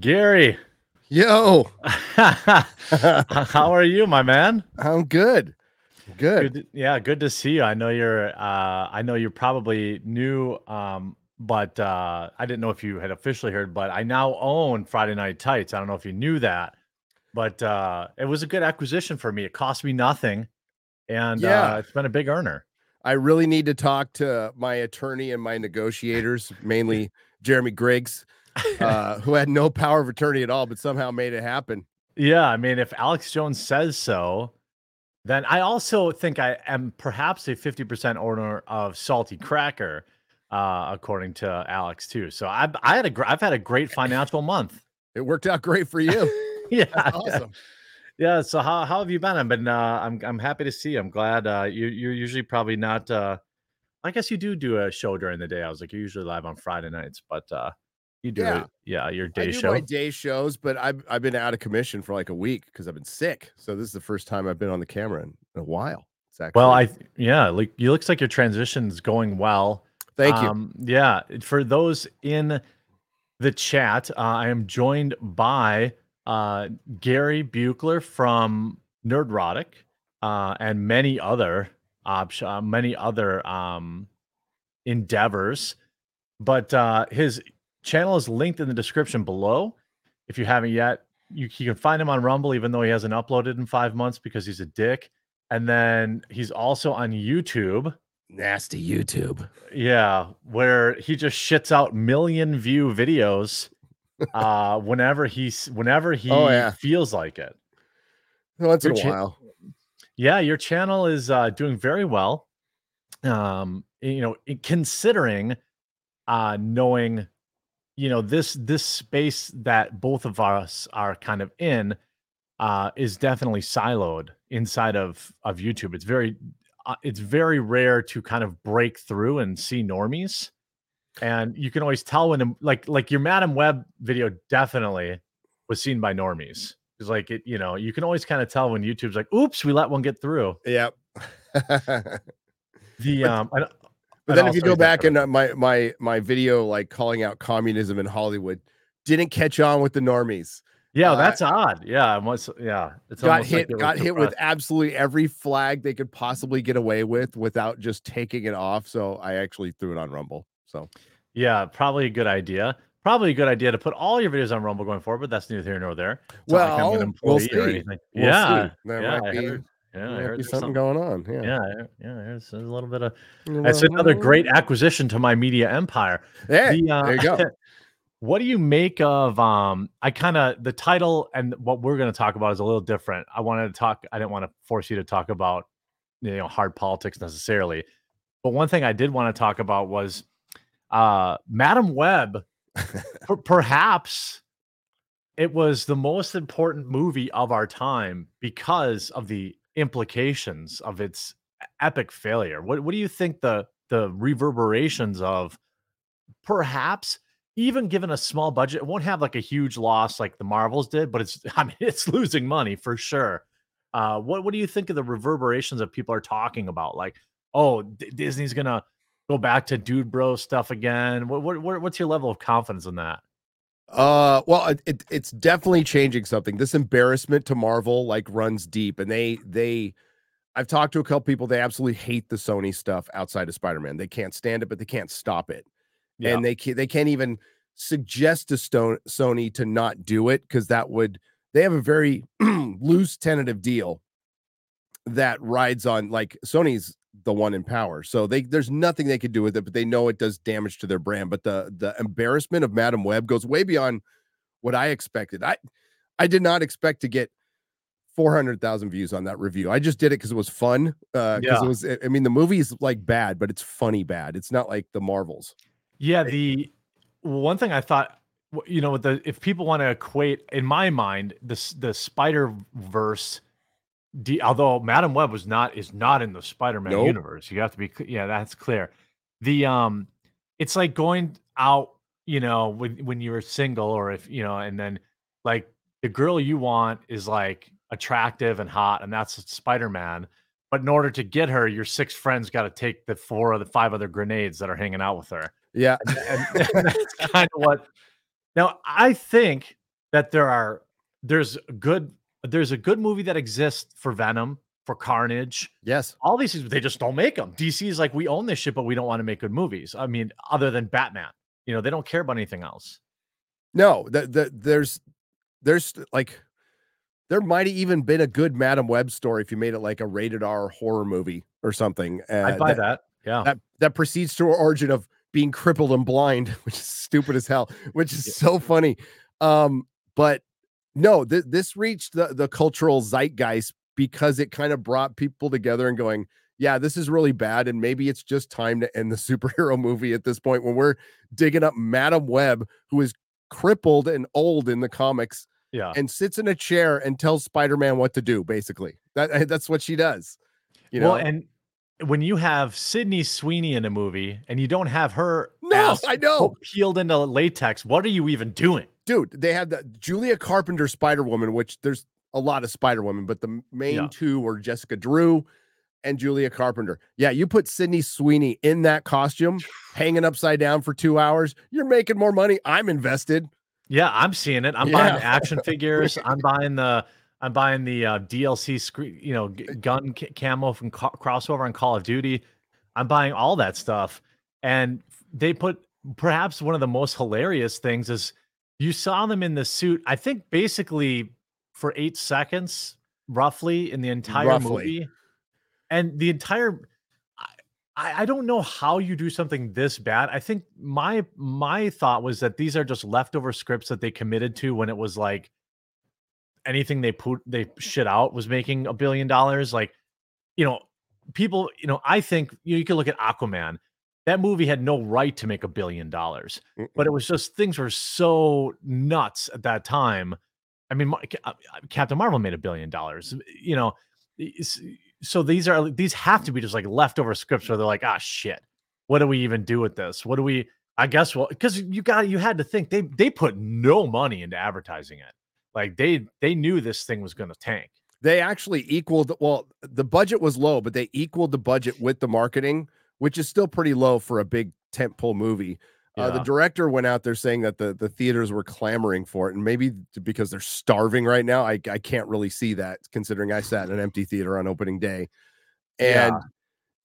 Gary, Yo, how are you, my man? I'm good. Good. Good. yeah, good to see you. I know you're. Uh, I know you're probably new, um, but uh, I didn't know if you had officially heard. But I now own Friday Night Tights. I don't know if you knew that, but uh, it was a good acquisition for me. It cost me nothing, and Yeah. uh, it's been a big earner. I really need to talk to my attorney and my negotiators, mainly Jeremy Griggs, uh, who had no power of attorney at all, but somehow made it happen. Yeah, I mean, if Alex Jones says so, then I also think I am perhaps a 50% owner of Salty Cracker, uh, according to Alex too. So I I had a gr- I've had a great financial month. It worked out great for you. yeah, That's awesome. yeah. So how how have you been? I've been uh, I'm I'm happy to see. you. I'm glad uh, you you're usually probably not. Uh, I guess you do do a show during the day. I was like, you're usually live on Friday nights, but uh, you do Yeah. it. Yeah, your day I do show. my day shows, but I've I've been out of commission for like a week because I've been sick. So this is the first time I've been on the camera in a while. Actually Well, I yeah, like you looks like your transition's going well. thank you. Um, yeah, for those in the chat, uh, I am joined by uh, Gary Buechler from Nerdrotic uh, and many other op- uh, many other um, endeavors. But uh, his channel is linked in the description below. If you haven't yet, you, you can find him on Rumble, even though he hasn't uploaded in five months because he's a dick. And then he's also on YouTube. Nasty YouTube. Yeah, where he just shits out million view videos uh whenever he's whenever he Oh, yeah. feels like it. Once in a while. Yeah, your channel is uh doing very well. Um you know, considering uh knowing you know this this space that both of us are kind of in uh is definitely siloed inside of of YouTube. It's very uh, it's very rare to kind of break through and see normies. And you can always tell when like like your Madam Web video definitely was seen by normies. It's like it, you know, you can always kind of tell when YouTube's like, oops, we let one get through. Yep. The um and- then if you go back and uh, my my my video like calling out communism in Hollywood didn't catch on with the normies. yeah, uh, that's odd. Yeah, was yeah. It's got almost like hit it got hit with absolutely every flag they could possibly get away with without just taking it off. So I actually threw it on Rumble. So Yeah, probably a good idea. Probably a good idea to put all your videos on Rumble going forward, but that's neither here nor there. It's not like Well, we'll see. We'll yeah, see. There yeah, might be- yeah, I heard there's something going on. Yeah. Yeah, yeah, there's, there's a little bit of. That's another great acquisition to my media empire. Yeah, The, uh, there you go. what do you make of um i kind of the title and what we're going to talk about is a little different i wanted to talk i didn't want to force you to talk about you know hard politics necessarily but one thing i did want to talk about was uh madam web per- perhaps it was the most important movie of our time because of the implications of its epic failure what, what do you think the the reverberations of perhaps even given a small budget, it won't have like a huge loss like the Marvels did, but it's I mean it's losing money for sure. Uh, what what do you think of the reverberations that people are talking about? Like, oh, D- Disney's gonna go back to dude bro stuff again. What what what's your level of confidence in that? Uh, well, it, it, it's definitely changing something. This embarrassment to Marvel like runs deep, and they they. I've talked to a couple people. They absolutely hate the Sony stuff outside of Spider-Man. They can't stand it, but they can't stop it. Yeah. and they can't they can't even suggest to Stone, Sony to not do it because that would they have a very loose tentative deal that rides on like Sony's the one in power, so they there's nothing they could do with it, but they know it does damage to their brand. But the the embarrassment of Madam Web goes way beyond what I expected. I I did not expect to get. 400,000 views on that review. I just did it because it was fun. Uh, because Yeah. it was, I mean, the movie is like bad, but it's funny bad. It's not like the Marvels. Yeah, the one thing I thought, you know, the if people want to equate, in my mind, the the Spider Verse, although Madam Web was not is not in the Spider Man Nope. universe. You have to be, yeah, that's clear. The um, it's like going out, you know, when when you're single or if you know, and then like the girl you want is like attractive and hot, and that's Spider Man. But in order to get her, your six friends got to take the four or the five other grenades that are hanging out with her Yeah. and, and that's kind of what Now, I think that there are there's good there's a good movie that exists for Venom, for Carnage. Yes. All these things but they just don't make them. DC is like we own this shit, but we don't want to make good movies. I mean, other than Batman, you know, they don't care about anything else. No, the, the, there's there's like there might have even been a good Madam Web story if you made it like a rated R horror movie or something. Uh, I'd buy that, that. Yeah. That that proceeds to origin of being crippled and blind, which is stupid as hell, which is so funny. Um, but no, th- this reached the, the cultural zeitgeist because it kind of brought people together and going, yeah, this is really bad. And maybe it's just time to end the superhero movie at this point when we're digging up Madam Web, who is crippled and old in the comics. Yeah. And sits in a chair and tells Spider-Man what to do, basically. That that's what she does. You know, well, and when you have Sydney Sweeney in a movie and you don't have her no, I know peeled into latex, what are you even doing? Dude, they had the Julia Carpenter Spider Woman, which there's a lot of Spider Woman, but the main yeah. two were Jessica Drew and Julia Carpenter. Yeah, you put Sydney Sweeney in that costume, hanging upside down for two hours, you're making more money. I'm invested. Yeah, I'm seeing it. I'm yeah. buying action figures. I'm buying the I'm buying the uh, DLC screen, you know, gun camo from co- crossover on Call of Duty. I'm buying all that stuff, and they put perhaps one of the most hilarious things is you saw them in the suit. I think basically for eight seconds, roughly in the entire roughly. movie, and the entire. I, I don't know how you do something this bad. I think my my thought was that these are just leftover scripts that they committed to when it was like anything they put they shit out was making a billion dollars. Like, you know, people, you know, I think you, know, you can look at Aquaman. That movie had no right to make a billion dollars, but it was just things were so nuts at that time. I mean, uh, Captain Marvel made a billion dollars. You know, so these are these have to be just like leftover scripts where they're like, ah, shit, what do we even do with this? What do we? I guess well, because you got you had to think they they put no money into advertising it. Like they they knew this thing was going to tank. They actually equaled well, the budget was low, but they equaled the budget with the marketing, which is still pretty low for a big tentpole movie. Yeah. Uh, the director went out there saying that the, the theaters were clamoring for it, and maybe because they're starving right now. I, I can't really see that considering I sat in an empty theater on opening day. And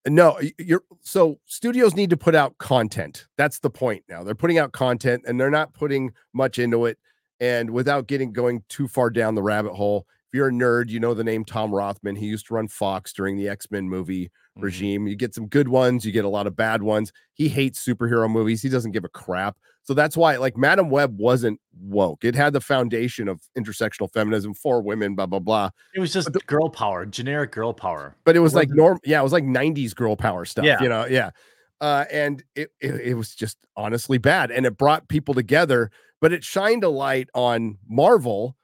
yeah. no, you're so studios need to put out content. That's the point now. They're putting out content and they're not putting much into it. And without getting going too far down the rabbit hole, you're a nerd, you know the name Tom Rothman. He used to run Fox during the X Men movie mm-hmm. regime. You get some good ones, you get a lot of bad ones. He hates superhero movies. He doesn't give a crap. So that's why, like, Madam Web wasn't woke. It had the foundation of intersectional feminism for women, blah blah blah. It was just the, girl power, generic girl power. But it was like norm. Yeah, it was like '90s girl power stuff. Yeah. you know, yeah. Uh, and it, it it was just honestly bad, and it brought people together but it shined a light on Marvel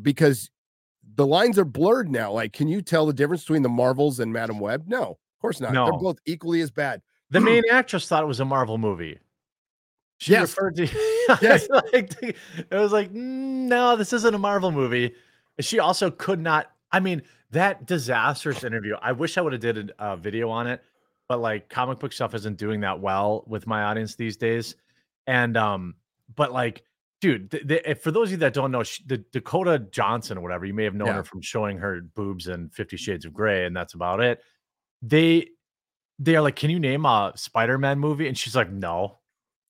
because the lines are blurred now. Like, can you tell the difference between the Marvels and Madam Web? No, of course not. No. They're both equally as bad. The main actress thought it was a Marvel movie. She yes. referred to yes. like, it was like, mm, no, this isn't a Marvel movie. And she also could not. I mean, that disastrous interview. I wish I would have did a video on it, but like comic book stuff isn't doing that well with my audience these days. And um, but like, dude, the, the, for those of you that don't know, she, the Dakota Johnson or whatever, you may have known yeah. her from showing her boobs in Fifty Shades of Grey, and that's about it. They they are like, can you name a Spider Man movie? And she's like, no.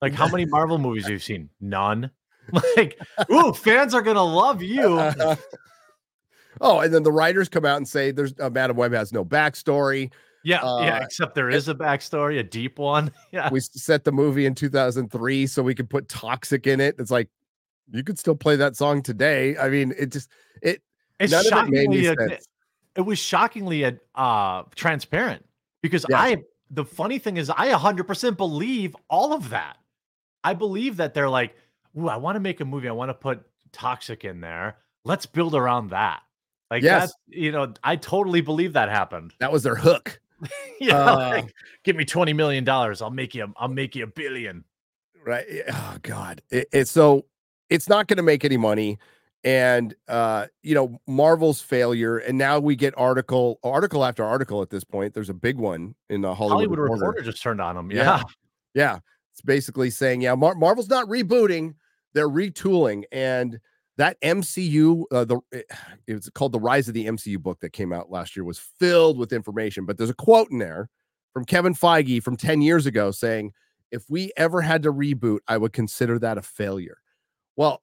Like, how many Marvel movies you've you seen? None. Like, ooh, fans are gonna love you. oh, and then the writers come out and say there's uh, Madam Web has no backstory. Yeah, uh, yeah. Except there is a backstory, a deep one. Yeah. We set the movie in 2003 so we could put Toxic in it. It's like you could still play that song today. I mean, it just it. It's none shockingly. It, a, it was shockingly uh transparent because yes. I. The funny thing is, I 100% believe all of that. I believe that they're like, "Ooh, I want to make a movie. I want to put Toxic in there. Let's build around that." Like yes. that, you know, I totally believe that happened. That was their hook. yeah, uh, like, give me twenty million dollars. I'll make you. I'll make you a billion. Right. Oh God. It, it's so it's not going to make any money, and uh, you know Marvel's failure, and now we get article article after article at this point. There's a big one in the Hollywood, Hollywood Reporter. Reporter just turned on them. Yeah. yeah. yeah. It's basically saying, yeah, Mar- Marvel's not rebooting. they're retooling and that MCU, uh, the it was called the Rise of the MCU book that came out last year was filled with information. But there's a quote in there from Kevin Feige from 10 years ago saying, if we ever had to reboot, I would consider that a failure. Well,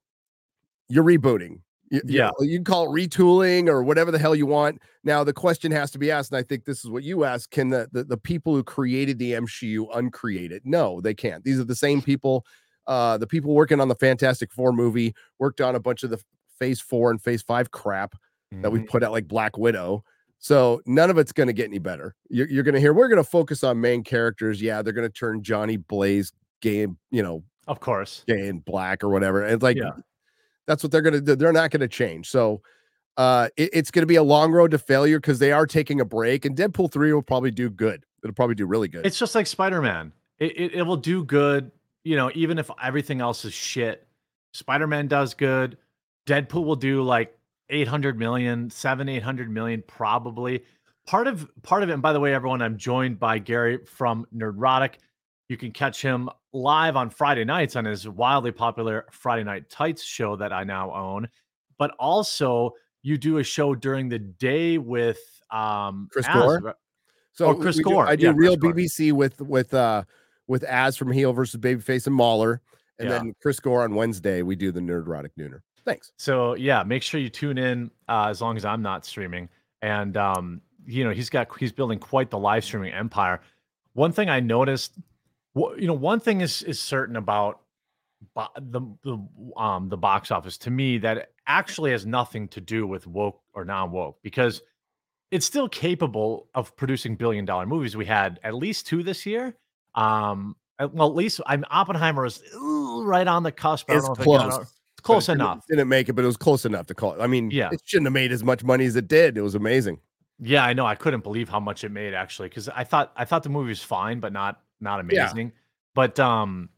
you're rebooting. You, yeah. You, you, can call it retooling or whatever the hell you want. Now, the question has to be asked, and I think this is what you asked can the, the, the people who created the MCU uncreate it? No, they can't. These are the same people uh, the people working on the Fantastic Four movie worked on a bunch of the Phase Four and Phase Five crap mm-hmm. that we mm-hmm. put out, like Black Widow. So none of it's going to get any better. You're, you're going to hear we're going to focus on main characters. Yeah, they're going to turn Johnny Blaze game, you know, of course, gay and black or whatever. And it's like yeah. that's what they're going to do. They're not going to change. So uh, it, it's going to be a long road to failure because they are taking a break. And Deadpool three will probably do good. It'll probably do really good. It's just like Spider Man. It, it, it will do good you know, even if everything else is shit, Spider Man does good. Deadpool will do like 800 million, seven, 800 million, probably. Part of part of it, and by the way, everyone, I'm joined by Gary from Nerdrotic. You can catch him live on Friday nights on his wildly popular Friday Night Tights show that I now own. But also, you do a show during the day with um Chris Gore. So oh, Chris Gore. Do, I do yeah, real BBC with with uh with Az from Heel versus Babyface and Mauler. And yeah. then Chris Gore on Wednesday, we do the Nerdrotic Nooner. Thanks. So yeah, make sure you tune in uh, as long as I'm not streaming. And um, you know, he's got he's building quite the live streaming empire. One thing I noticed, you know, one thing is is certain about the the um the box office to me that actually has nothing to do with woke or non woke because it's still capable of producing billion dollar movies. We had at least two this year, um, well, at least I'm Oppenheimer is right on the cusp. it's close. It it's close enough. Didn't, didn't make it, but it was close enough to call it. I mean, yeah, it shouldn't have made as much money as it did. It was amazing. Yeah, I know. I couldn't believe how much it made actually, because I thought I thought the movie was fine, but not not amazing. Yeah. But um,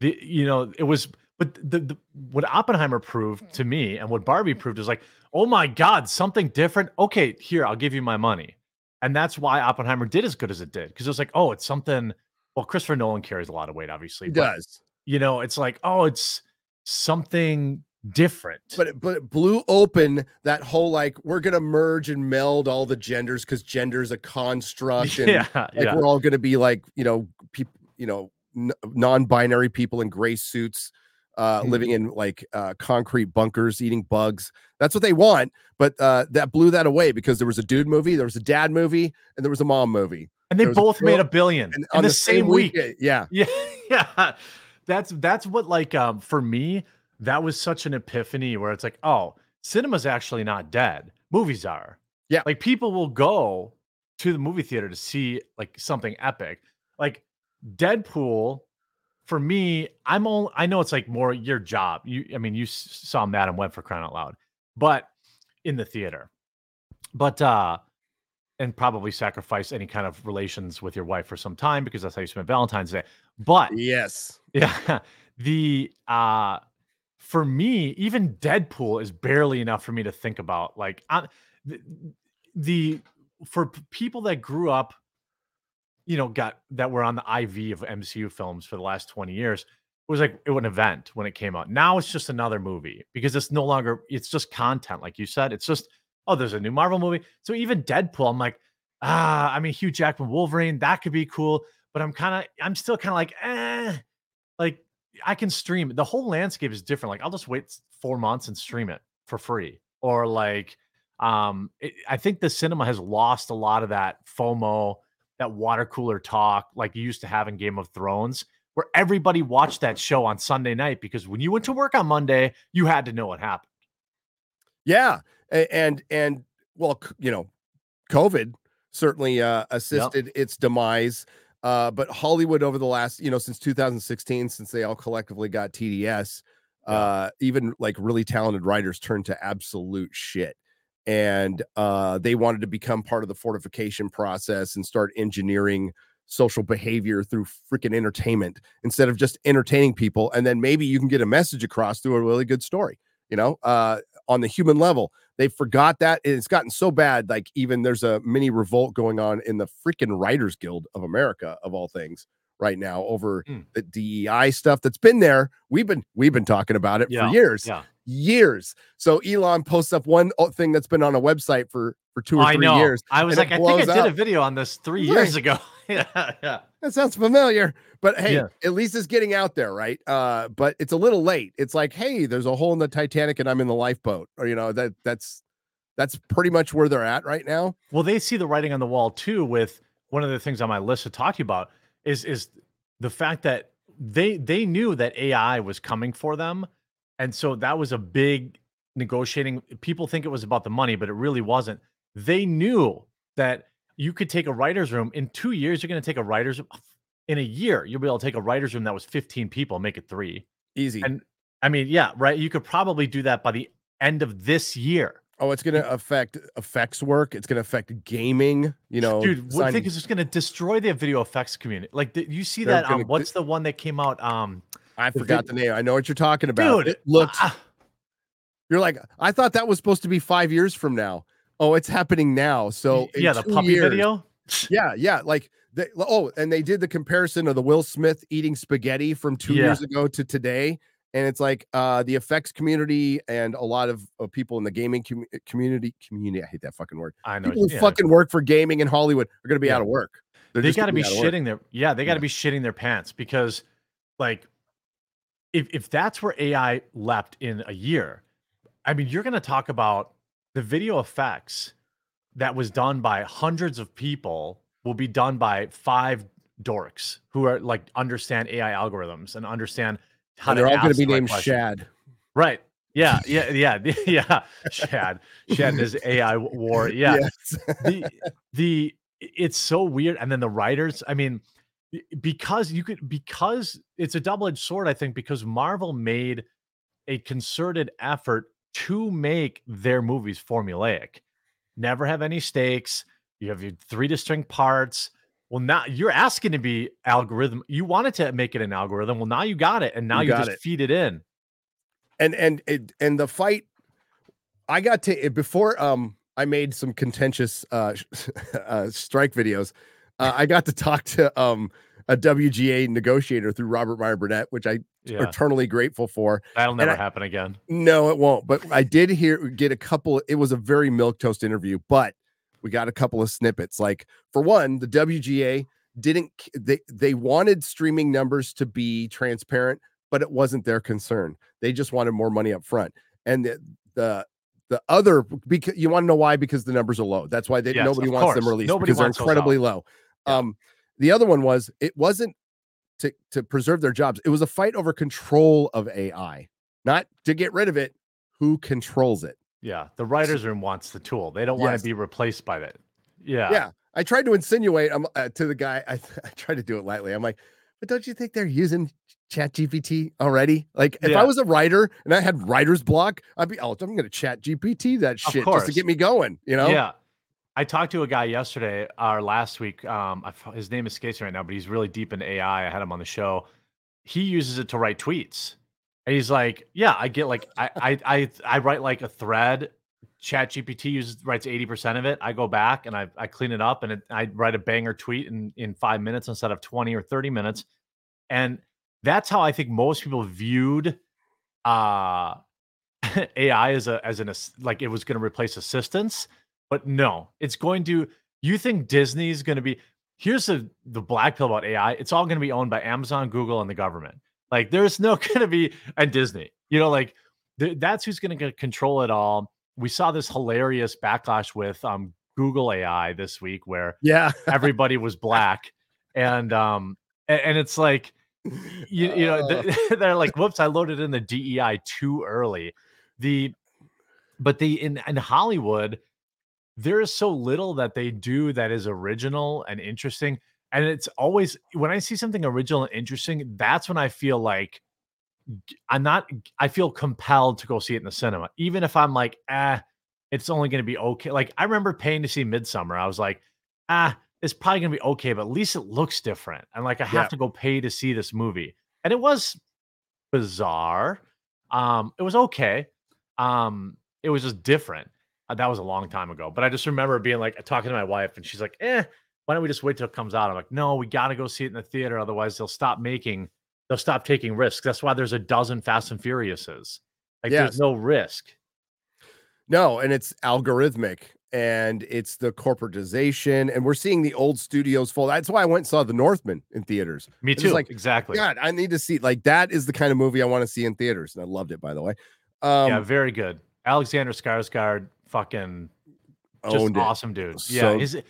the you know it was. But the, the what Oppenheimer proved to me and what Barbie proved is like, oh my god, something different. Okay, here I'll give you my money, and that's why Oppenheimer did as good as it did because it was like, oh, it's something well, Christopher Nolan carries a lot of weight, obviously. He but, does. You know, it's like, oh, it's something different. But but it blew open that whole like we're gonna merge and meld all the genders because gender is a construct, and yeah, like yeah. we're all gonna be like you know people you know n- non-binary people in gray suits. Uh, mm-hmm. living in like uh, concrete bunkers, eating bugs. That's what they want. But uh, that blew that away because there was a dude movie, there was a dad movie, and there was a mom movie and they both a made a billion in the, the, same, week. week. Yeah, yeah, yeah. That's that's what like um for me that was such an epiphany where it's like oh cinema's actually not dead. Movies are. Yeah. Like people will go to the movie theater to see like something epic. Like Deadpool for me I'm all I know it's like more your job. You I mean you saw Madam Web for crying out loud. But in the theater. But uh and probably sacrifice any kind of relations with your wife for some time because that's how you spend Valentine's Day. But yes, yeah, the uh for me, even Deadpool is barely enough for me to think about. Like I, the, the for people that grew up, you know, got that were on the IV of MCU films for the last 20 years, it was like it was an event when it came out. Now it's just another movie because it's no longer it's just content, like you said. It's just oh, there's a new Marvel movie. So even Deadpool, I'm like, ah, I mean, Hugh Jackman Wolverine, that could be cool. But I'm kind of, I'm still kind of like, eh, I can stream. The whole landscape is different. Like I'll just wait four months and stream it for free. Or like, um, it, I think the cinema has lost a lot of that FOMO, that water cooler talk, like you used to have in Game of Thrones, where everybody watched that show on Sunday night because when you went to work on Monday, you had to know what happened. Yeah, and and well, you know, COVID certainly uh, assisted yep. its demise. Uh, but Hollywood over the last, you know, since 2016, since they all collectively got TDS, uh, even like really talented writers turned to absolute shit. And uh, they wanted to become part of the fortification process and start engineering social behavior through freaking entertainment instead of just entertaining people. And then maybe you can get a message across through a really good story, you know, uh, on the human level. They forgot that. It's gotten so bad. Like, even there's a mini revolt going on in the freaking Writers Guild of America, of all things, right now over Mm. the DEI stuff that's been there. We've been we've been talking about it Yeah, for years, Yeah. years. So Elon posts up one thing that's been on a website for for two or I three know. years. I was like, I think I did a video on this three Right. years ago. yeah, yeah. That sounds familiar, but hey, Yeah. at least it's getting out there, right? Uh, but it's a little late. It's like, hey, there's a hole in the Titanic, and I'm in the lifeboat, or you know that that's that's pretty much where they're at right now. Well, they see the writing on the wall too. With one of the things on my list to talk to you about is is the fact that they they knew that AI was coming for them, and so that was a big negotiating. People think it was about the money, but it really wasn't. They knew that you could take a writer's room in two years. You're going to take a writer's room in a year. You'll be able to take a writer's room that was 15 people, make it three. Easy. And I mean, yeah, right. You could probably do that by the end of this year. oh, it's going to affect effects work. It's going to affect gaming. You know, dude what sign- thing is just going to destroy the video effects community like the, you see They're that um gonna- what's the one that came out um I the forgot vid- the name. I know what you're talking about. dude it looks. ah, You're like, I thought that was supposed to be five years from now. Oh, it's happening now. So yeah the puppy years- video Yeah, yeah. Like they, oh, and they did the comparison of the Will Smith eating spaghetti from two Yeah. years ago to today. And it's like uh the effects community and a lot of, of people in the gaming commu- community community. I hate that fucking word. i know People who yeah. fucking work for gaming in Hollywood are gonna be Yeah. out of work. They're they got to be work. shitting their yeah they got to be shitting their pants because like if if that's where ai leapt in a year i mean you're going to talk about the video effects that was done by hundreds of people will be done by five dorks who are like understand ai algorithms and understand how And they're all gonna be the right named. Shad. Right. Yeah. Yeah. Yeah. Yeah. Shad. Shad is AI war. Yeah. Yes. The the it's so weird. And then the writers, I mean, because you could because it's a double-edged sword, I think, because Marvel made a concerted effort to make their movies formulaic. Never have any stakes. You have your three distinct parts. Well, now you're asking to be algorithm. You wanted to make it an algorithm. Well, now you got it, and now You you, just it. feed it in. and and it, and the fight i got to before um i made some contentious uh, uh strike videos uh, i got to talk to um a wga negotiator through robert meyer burnett which i Yeah, eternally grateful for that'll never I- happen again. no it won't but i did hear get a couple it was a very milk toast interview but we got a couple of snippets. Like for one the wga didn't they they wanted streaming numbers to be transparent but it wasn't their concern. They just wanted more money up front and the the the other because you want to know why? Because the numbers are low. That's why they, Yes, nobody wants them released Nobody because they're incredibly low. Yeah. um the other one was it wasn't to to preserve their jobs it was a fight over control of ai not to get rid of it who controls it Yeah, the writers' room wants the tool. They don't want to be replaced by that. Yeah, yeah i tried to insinuate i'm uh, to the guy I, I tried to do it lightly i'm like but don't you think they're using chat gpt already like if Yeah. i was a writer and i had writer's block i'd be oh i'm gonna chat gpt that shit just to get me going you know Yeah. I talked to a guy yesterday or last week. Um, I, his name escapes me right now, but he's really deep in AI. I had him on the show. He uses it to write tweets. And he's like, Yeah, I get like I I I, I write like a thread. Chat GPT uses writes 80% of it. I go back and I, I clean it up and it, I write a banger tweet in, in five minutes instead of 20 or 30 minutes. And that's how I think most people viewed uh AI as a as an like it was going to replace assistants, but no, it's going to. You think Disney's going to be? Here's the the black pill about AI. It's all going to be owned by Amazon, Google, and the government. Like there's no going to be and Disney. You know, like th- that's who's going to control it all. We saw this hilarious backlash with um Google AI this week, where yeah everybody was black, and um a- and, it's like you, you know Uh. they're like whoops i loaded in the dei too early the but the in in hollywood there is so little that they do that is original and interesting and it's always when i see something original and interesting that's when i feel like I'm not i feel compelled to go see it in the cinema even if i'm like ah it's only going to be okay like i remember paying to see midsummer i was like ah it's probably going to be okay but at least it looks different and like i have Yeah. to go pay to see this movie and it was bizarre um it was okay um it was just different that was a long time ago but i just remember being like talking to my wife and she's like eh why don't we just wait till it comes out? I'm like, no, we got to go see it in the theater. Otherwise, they'll stop making, they'll stop taking risks. That's why there's a dozen Fast and Furiouses. Like, Yes. there's no risk. No, and it's algorithmic and it's the corporatization, and we're seeing the old studios full. That's why I went and saw The Northman in theaters. Me too. like, exactly. God, I need to see like that is the kind of movie I want to see in theaters, and I loved it by the way. Um, yeah, very good. Alexander Skarsgård, fucking just owned it. awesome dude. Yeah, So- his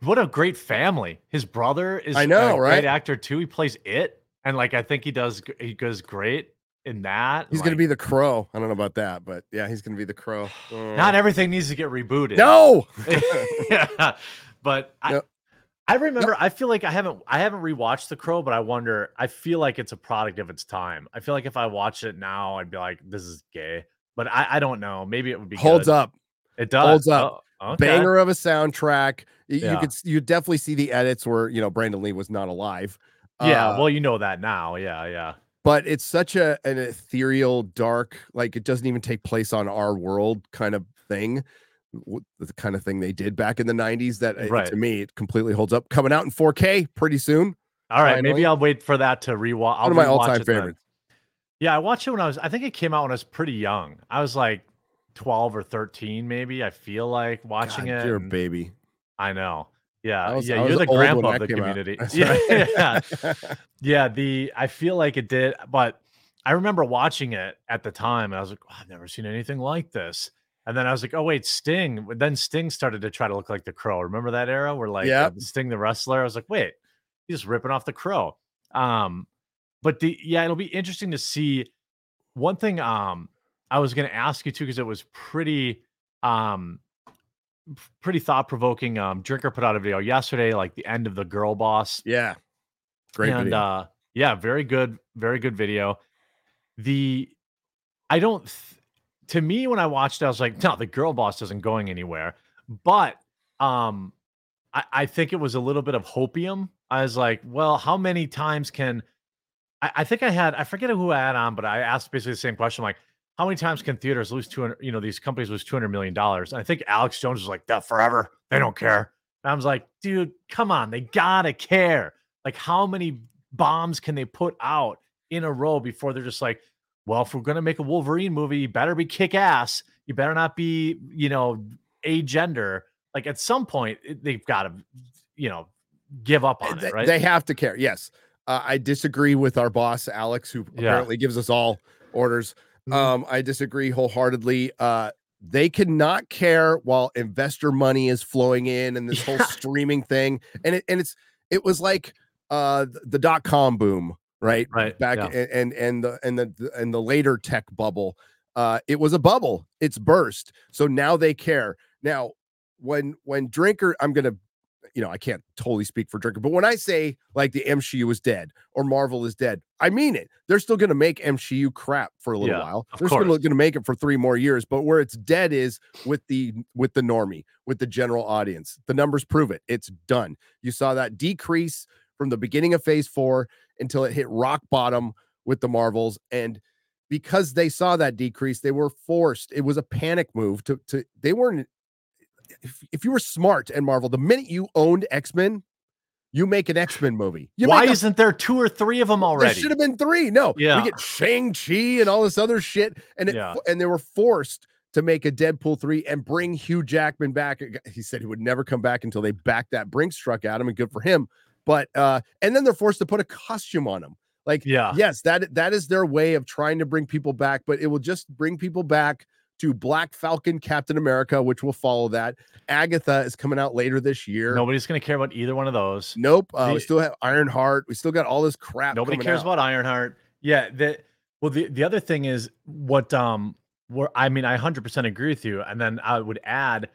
what a great family. His brother is I know, a right? great actor too. He plays it, and like I think he does he goes great in that. He's gonna be the crow. I don't know about that, but yeah, he's gonna be the crow. not everything needs to get rebooted. no. yeah, but I. I remember. I feel like I haven't I haven't rewatched The Crow, but I wonder. I feel like it's a product of its time. I feel like if I watched it now, I'd be like, "This is gay," but I, I don't know. Maybe it would be Holds good. up. It does. Holds up. Oh, okay. Banger of a soundtrack. Y- You could you definitely see the edits where you know Brandon Lee was not alive. Yeah, Uh, well, you know that now. Yeah, yeah. but it's such a an ethereal, dark, like it doesn't even take place on our world kind of thing. The kind of thing they did back in the '90s that uh, Right. to me it completely holds up. Coming out in 4K pretty soon. All right, Finally. maybe I'll wait for that to rewatch. One of my all-time favorites. Yeah, I watched it when I was. I think it came out when I was pretty young. I was like twelve or thirteen, maybe. I feel like watching God, it. You're a baby. I know. Yeah, was- yeah. You're the grandpa of the community. Yeah, right. yeah, yeah. The I feel like it did, but I remember watching it at the time, and I was like, "Oh, I've never seen anything like this. And then I was like, oh wait, Sting. Then Sting started to try to look like the Crow. Remember that era where like Yep. Sting the wrestler? I was like, wait, he's ripping off the Crow. Um, but the yeah, it'll be interesting to see. One thing um I was going to ask you too because it was pretty um pretty thought provoking. Um, Drinker put out a video yesterday, like the end of the Girl Boss yeah. Great and video. uh yeah very good very good video the i don't th- to me when i watched it i was like no the girl boss isn't going anywhere but um I, I think it was a little bit of hopium i was like well how many times can I, I think i had i forget who i had on but i asked basically the same question like how many times can theaters lose 200 you know these companies lose 200 million dollars and i think alex jones was like that forever they don't care and i was like dude come on they gotta care like how many bombs can they put out in a row before they're just like well if we're going to make a wolverine movie you better be kick ass you better not be you know a gender like at some point they've got to you know give up on they, it right they have to care. Yes. Uh, I disagree with our boss, Alex, who Yeah. apparently gives us all orders. Mhm. Um, I disagree wholeheartedly. Uh, they cannot care while investor money is flowing in and this whole streaming thing. And it and it's it was like uh the dot com boom, right? Right, Back yeah. and and the and the and the later tech bubble. Uh it was a bubble. It's burst. So now they care. Now when when drinker i'm gonna you know i can't totally speak for drinker but when i say like the mcu is dead or marvel is dead i mean it. They're still gonna make mcu crap for a little Yeah, while. they're still gonna make it for three more years but where it's dead is with the with the normie with the general audience. The numbers prove it. It's done. You saw that decrease from the beginning of phase four until it hit rock bottom with the marvels and because they saw that decrease they were forced it was a panic move to to they weren't if, if you were smart and Marvel, the minute you owned X Men, you make an X Men movie. You why a- isn't there two or three of them already? there should have been three. No, Yeah. we get Shang Chi and all this other shit, and it, Yeah. and they were forced to make a Deadpool three and bring Hugh Jackman back. He said he would never come back until they backed that Brinks truck at him, and good for him. But uh, and then they're forced to put a costume on him. Like, yeah yes, that that is their way of trying to bring people back, but it will just bring people back to Black Falcon, Captain America, which will follow that. Agatha is coming out later this year. nobody's going to care about either one of those Nope. Uh, we still have Ironheart. We still got all this crap. Nobody cares out. about Ironheart. Yeah. The well, the the other thing is what um where I mean I 100% agree with you, and then I would add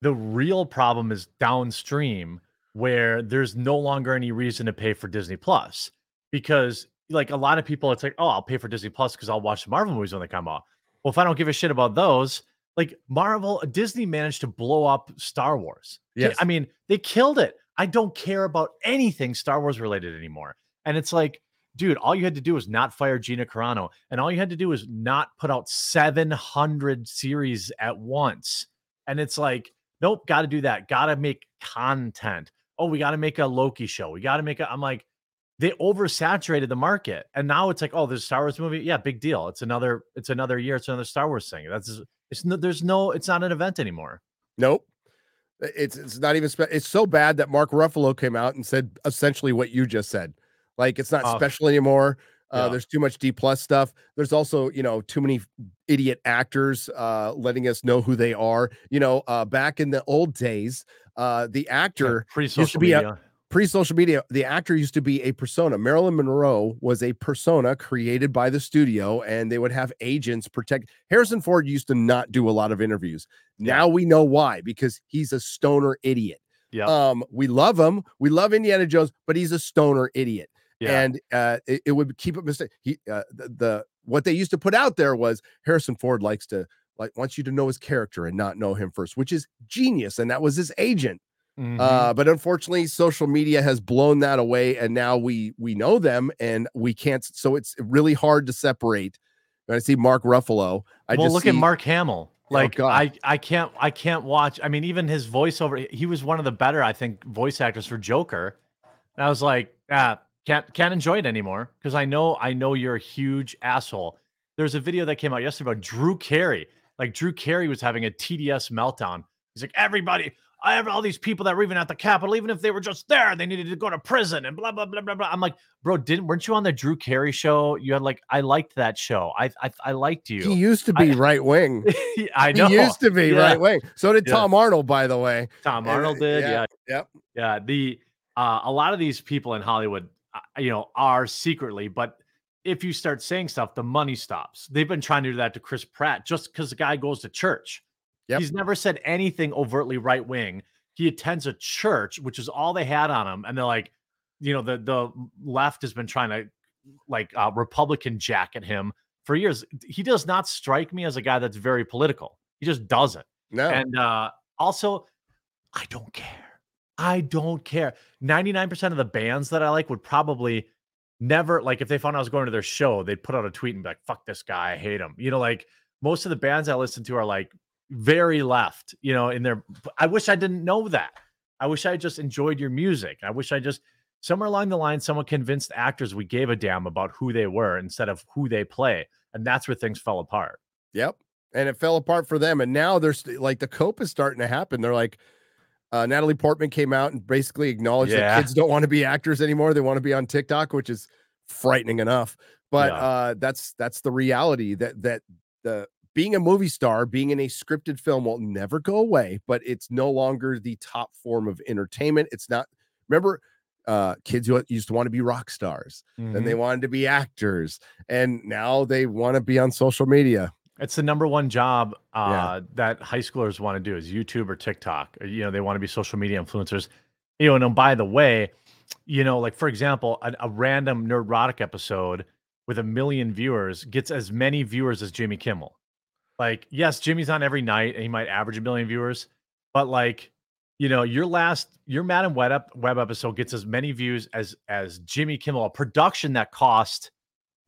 the real problem is downstream where there's no longer any reason to pay for Disney Plus because like a lot of people it's like oh I'll pay for Disney Plus because I'll watch the Marvel movies when they come out. Well, if I don't give a shit about those, like Marvel, Disney managed to blow up Star Wars. Yes. I mean, they killed it. I don't care about anything Star Wars related anymore. And it's like, dude, all you had to do was not fire Gina Carano, and all you had to do was not put out 700 series at once. And it's like, nope, got to do that. Got to make content. oh, we got to make a Loki show. We got to make a. I'm like, they oversaturated the market, and now it's like, oh, there's a Star Wars movie. Yeah, big deal. It's another. It's another year. It's another Star Wars thing. That's it's no. There's no. It's not an event anymore. Nope. It's it's not even. Spe- it's so bad that Mark Ruffalo came out and said essentially what you just said. Like it's not Oh. special anymore. Uh, Yeah. There's too much D plus stuff. There's also, you know, too many idiot actors uh, letting us know who they are. You know, uh, back in the old days, uh, the actor pre used to social be a- media. Pre social media, the actor used to be a persona. Marilyn Monroe was a persona created by the studio, and they would have agents protect. Harrison Ford used to not do a lot of interviews. Now we know why because he's a stoner idiot. Yeah. Um, we love him. We love Indiana Jones, but he's a stoner idiot. yeah. And uh, it, it would keep it mistake. He uh, the, the what they used to put out there was Harrison Ford likes to like wants you to know his character and not know him first, which is genius. And that was his agent. Mhm. Uh, but unfortunately, social media has blown that away, and now we we know them, and we can't. So it's really hard to separate. When I see Mark Ruffalo, I well, just look see, at Mark Hamill. Oh, Like God. I, I can't, I can't watch. I mean, even his voiceover. He was one of the better, I think, voice actors for Joker. And I was like, ah, can't, can't enjoy it anymore because I know, I know you're a huge asshole. There's a video that came out yesterday about Drew Carey. Like Drew Carey was having a TDS meltdown. He's like, everybody, I have all these people that were even at the Capitol, even if they were just there, they needed to go to prison and blah blah blah blah blah. I'm like, bro, didn't weren't you on the Drew Carey show? You had like, I liked that show. I I, I liked you. he used to be right wing. I know. He used to be Yeah. right wing. So did Yeah. Tom Arnold, by the way. Tom Arnold uh, did. yeah, Yeah. yep. Yeah. The uh, a lot of these people in Hollywood, uh, you know, are secretly, but if you start saying stuff, the money stops. They've been trying to do that to Chris Pratt just because the guy goes to church. Yep. He's never said anything overtly right wing. He attends a church, which is all they had on him, and they're like, you know, the the left has been trying to like uh, Republican jacket him for years. He does not strike me as a guy that's very political. He just doesn't. No. And uh, also, I don't care. I don't care. 99% of the bands that I like would probably never, like, if they found I was going to their show, they'd put out a tweet and be like, fuck this guy. I hate him. You know, like, most of the bands I listen to are like very left, you know, in their. I wish I didn't know that. I wish I just enjoyed your music. I wish I just, somewhere along the line, someone convinced actors we gave a damn about who they were instead of who they play. And that's where things fell apart. Yep. And it fell apart for them. And now there's like the cope is starting to happen. They're like, uh, Natalie Portman came out and basically acknowledged Yeah. that kids don't want to be actors anymore. They want to be on TikTok, which is frightening enough. But Yeah. uh, that's that's the reality that that the being a movie star, being in a scripted film will never go away, but it's no longer the top form of entertainment. It's not. Remember, uh, kids who used to want to be rock stars, then Mm-hmm. they wanted to be actors, and now they want to be on social media. It's the number one job uh, Yeah. that high schoolers want to do is YouTube or TikTok. Or, You know, they want to be social media influencers. You know, and then by the way, you know, like for example, a, a random Nerdrotic episode with a million viewers gets as many viewers as Jimmy Kimmel. Like, yes, Jimmy's on every night and he might average a million viewers, but like, you know, your last your Madam Web ep- web episode gets as many views as as Jimmy Kimmel, a production that cost,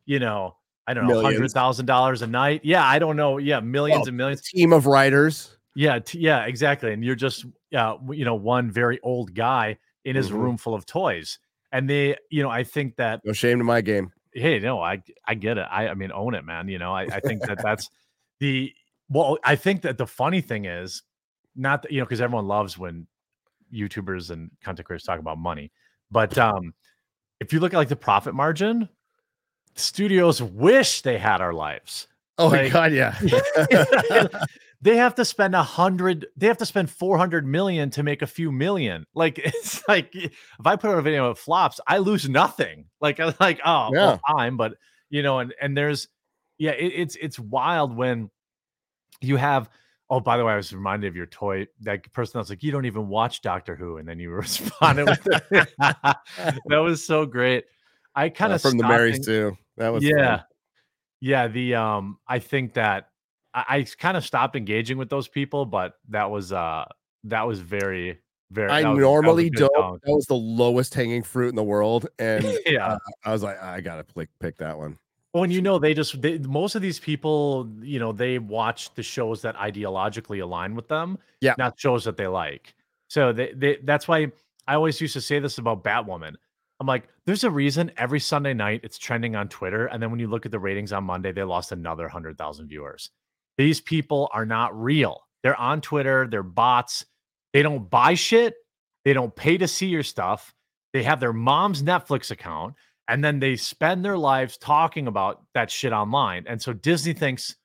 you know, I don't know, hundred thousand dollars a night. Yeah, I don't know. Yeah, millions Well, and millions. Team of writers. Yeah, t- yeah, exactly. And you're just, yeah, you know, one very old guy in his Mhm. room full of toys. And they, you know, I think that No shame to my game. hey, no, I I get it. I I mean, own it, man. You know, I, I think that that's the well, I think that the funny thing is not that you know, because everyone loves when YouTubers and content creators talk about money. But um if you look at like the profit margin, studios wish they had our lives. Oh my god, yeah. they have to spend a hundred they have to spend 400 million to make a few million like it's like if i put out a video that flops i lose nothing like i'm like oh well, time but you know and and there's yeah it, it's it's wild when you have oh by the way i was reminded of your toy that person that's like you don't even watch doctor who and then you responded with that was so great i kind Uh, of from the Marys too. That was yeah fun. yeah the um i think that i, I kind of stopped engaging with those people but that was uh that was very very I was- that was a normally don't. song. That was the lowest hanging fruit in the world, and yeah uh, I was like, I gotta pick pick that one. When you know they just they, most of these people you know they watch the shows that ideologically align with them Yeah. not shows that they like so they, they that's why I always used to say this about Batwoman. I'm like, there's a reason every Sunday night it's trending on Twitter. And then when you look at the ratings on Monday, they lost another 100,000 viewers. These people are not real. They're on Twitter, they're bots. They don't buy shit, they don't pay to see your stuff. They have their mom's Netflix account, and then they spend their lives talking about that shit online. And so Disney thinks,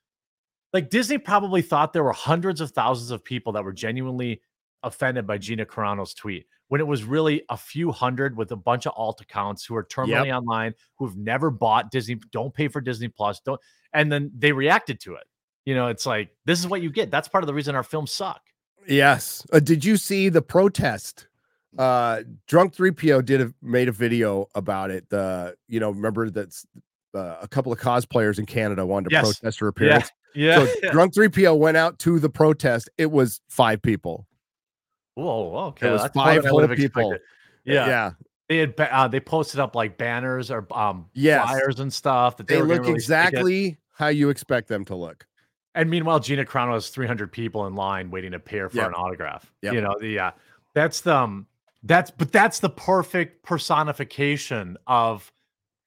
like, Disney probably thought there were hundreds of thousands of people that were genuinely offended by Gina Carano's tweet when it was really a few hundred with a bunch of alt accounts who are terminally yep. online, who've never bought Disney, don't pay for Disney Plus, don't, and then they reacted to it. You know, it's like this is what you get. That's part of the reason our films suck. Yes. Uh, did you see the protest? Uh, Drunk 3PO did a made a video about it. The you know, remember that's uh, a couple of cosplayers in Canada wanted to yes. protest her appearance. Yeah. yeah. So Drunk 3PO went out to the protest. It was five people. Whoa, okay. It was That's five whole people. Yeah. Yeah. They had uh, they posted up like banners or um yes. flyers and stuff that they, they look exactly how you expect them to look. And meanwhile, Gina Carano has 300 people in line waiting to pay her for yep. an autograph. Yep. You know, the uh, that's the um, that's but that's the perfect personification of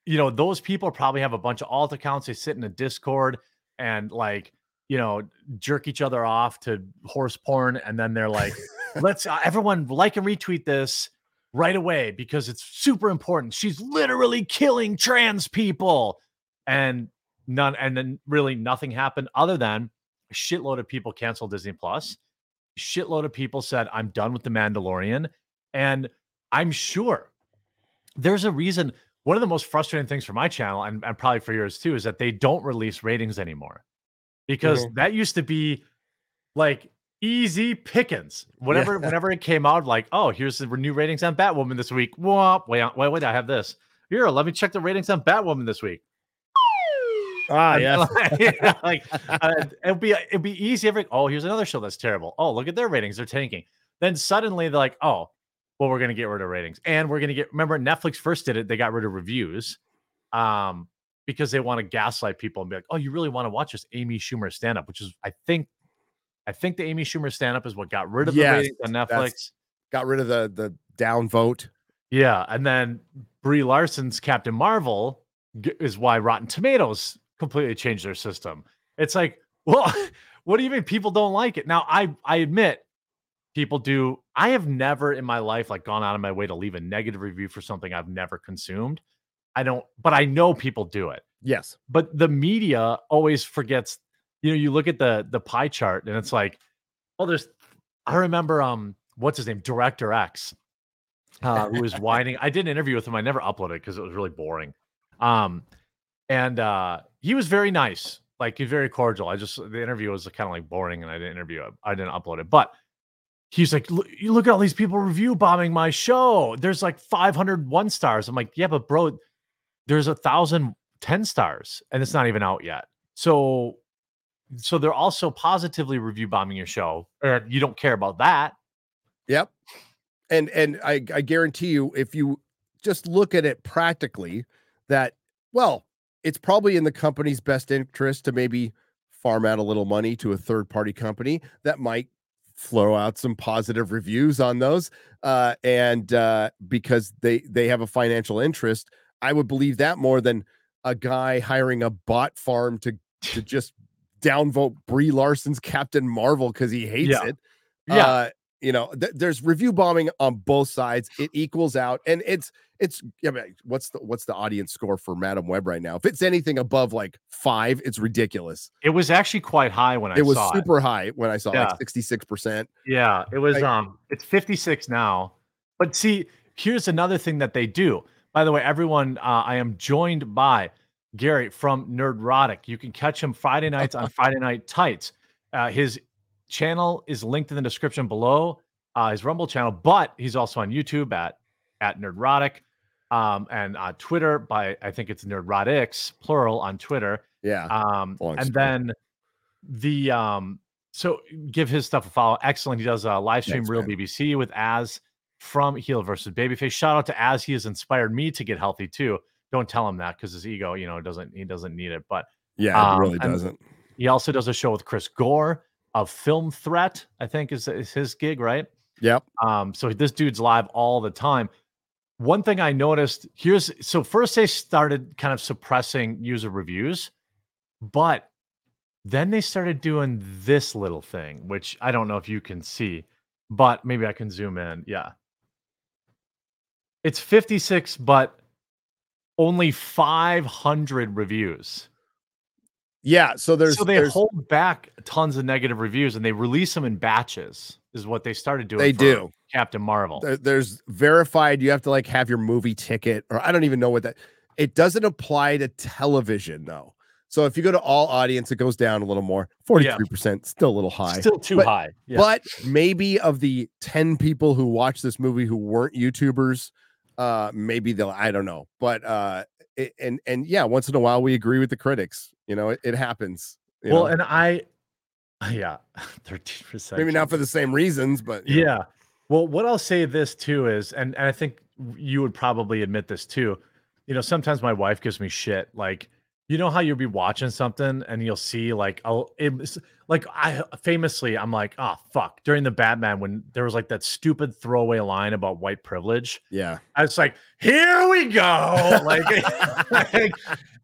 you know those people probably have a bunch of alt accounts. They sit in a Discord and like you know jerk each other off to horse porn, and then they're like let's uh, everyone like and retweet this right away because it's super important. She's literally killing trans people. And none, and then really nothing happened other than a shitload of people canceled Disney Plus. Shitload of people said, I'm done with The Mandalorian. And I'm sure there's a reason. One of the most frustrating things for my channel, and, and probably for yours too, is that they don't release ratings anymore because mm-hmm. that used to be like easy pickings. Whenever yeah. whenever it came out, like, oh, here's the new ratings on Batwoman this week. Whoop, wait, wait, wait, I have this. Here, let me check the ratings on Batwoman this week. Ah, yeah. like uh, it'd be it'll be easy every. Oh, here's another show that's terrible. Oh, look at their ratings; they're tanking. Then suddenly they're like, oh, well, we're gonna get rid of ratings, and we're gonna get. Remember, Netflix first did it; they got rid of reviews, um, because they want to gaslight people and be like, oh, you really want to watch this Amy Schumer stand up, which is, I think, I think the Amy Schumer stand up is what got rid of yes, the ratings on Netflix. Got rid of the the down vote. Yeah, and then Brie Larson's Captain Marvel is why Rotten Tomatoes completely changed their system. It's like, well, what do you mean people don't like it? Now, I I admit people do. I have never in my life like gone out of my way to leave a negative review for something I've never consumed. I don't, but I know people do it. Yes. But the media always forgets you know, you look at the the pie chart and it's like, oh, there's I remember um what's his name, Director X, uh, who was whining. I did an interview with him. I never uploaded because it was really boring. Um, and uh he was very nice, like he's very cordial. I just the interview was kind of like boring and I didn't interview it. I didn't upload it, but he's like, you look at all these people review bombing my show. There's like 500 one stars. I'm like, yeah, but bro, there's a thousand 10 stars and it's not even out yet. So so they're also positively review bombing your show, or you don't care about that. Yep. And and I, I guarantee you, if you just look at it practically, that well, it's probably in the company's best interest to maybe farm out a little money to a third party company that might flow out some positive reviews on those uh and uh because they they have a financial interest i would believe that more than a guy hiring a bot farm to to just downvote Brie Larson's Captain Marvel because he hates yeah. it. Yeah. Uh, you know, th- there's review bombing on both sides. It equals out, and it's it's. I mean, what's the what's the audience score for Madame Web right now? If it's anything above like five, it's ridiculous. It was actually quite high when I. Saw it It was super it. high when I saw yeah. like sixty six percent. Yeah, it was. um, it's fifty six now. But see, here's another thing that they do. By the way, everyone, uh, I am joined by Gary from Nerdrotic. You can catch him Friday nights on Friday Night Tights. Uh, his channel is linked in the description below. Uh, his Rumble channel, but he's also on YouTube at at Nerdrotic, um, and on Twitter by I think it's Nerdrotics plural on Twitter. Yeah. Um, and then the um, so give his stuff a follow. Excellent. He does a live stream Thanks, Real man. BBC with Az from Heel versus Babyface. Shout out to Az. He has inspired me to get healthy too don't tell him that because his ego, you know, doesn't he doesn't need it. But yeah, um, really doesn't. He also does a show with Chris Gore of Film Threat, I think is, is his gig, right? Yep. Um, so this dude's live all the time. One thing I noticed here's so first they started kind of suppressing user reviews, but then they started doing this little thing, which I don't know if you can see, but maybe I can zoom in. Yeah. It's 56, but only 500 reviews. Yeah, so there's so they there's, hold back tons of negative reviews and they release them in batches. Is what they started doing. They do. Captain Marvel. there- there's verified. You have to like have your movie ticket, or I don't even know what that. It doesn't apply to television though. So if you go to all audience, it goes down a little more. Forty three percent, still a little high. Still too But- high. Yeah. But maybe of the 10 people who watched this movie who weren't YouTubers, uh, maybe they'll, I don't know. But uh it, and and yeah, once in a while we agree with the critics. You know, it, it happens. you well, know. and I, yeah, thirteen percent. maybe not for the same reasons, but know. Yeah. Well, what I'll say this too is, and, and I think you would probably admit this too. You know, sometimes my wife gives me shit. Like, you know how you'll be watching something and you'll see like, oh, it's like I famously, I'm like, oh fuck. During the Batman, when there was like that stupid throwaway line about white privilege, yeah. I was like, here we go. Like, like,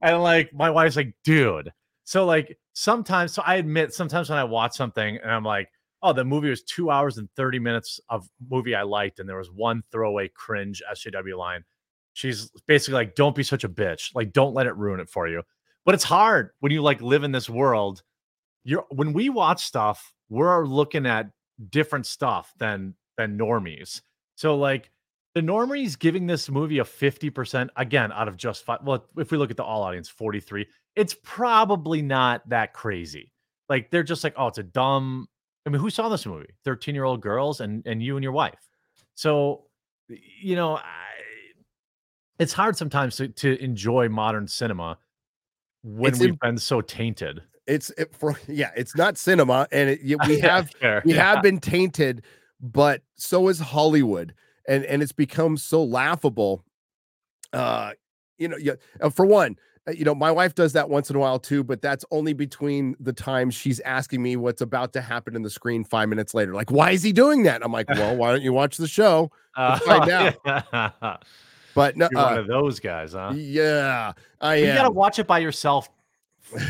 and like my wife's like, dude. So like sometimes, so I admit sometimes when I watch something and I'm like, oh, the movie was two hours and 30 minutes of movie I liked, and there was one throwaway cringe SJW line. She's basically like, don't be such a bitch. Like, don't let it ruin it for you. But it's hard when you like live in this world. You're when we watch stuff, we're looking at different stuff than than normies. So like the normies giving this movie a 50% again out of just five. Well, if we look at the all audience 43, it's probably not that crazy. Like they're just like, oh, it's a dumb. I mean, who saw this movie? 13 year old girls and and you and your wife. So, you know, I, it's hard sometimes to, to enjoy modern cinema when It's we've been so tainted. It's it, for yeah, it's not cinema, and it, we have fair, we yeah. have been tainted, but so is Hollywood, and and it's become so laughable. Uh, you know, yeah. uh, For one, you know, my wife does that once in a while too, but that's only between the times she's asking me what's about to happen in the screen five minutes later. Like, why is he doing that? I'm like, well, why don't you watch the show? Uh, find out. yeah. But no, You're one uh, of those guys, huh? yeah, I You gotta watch it by yourself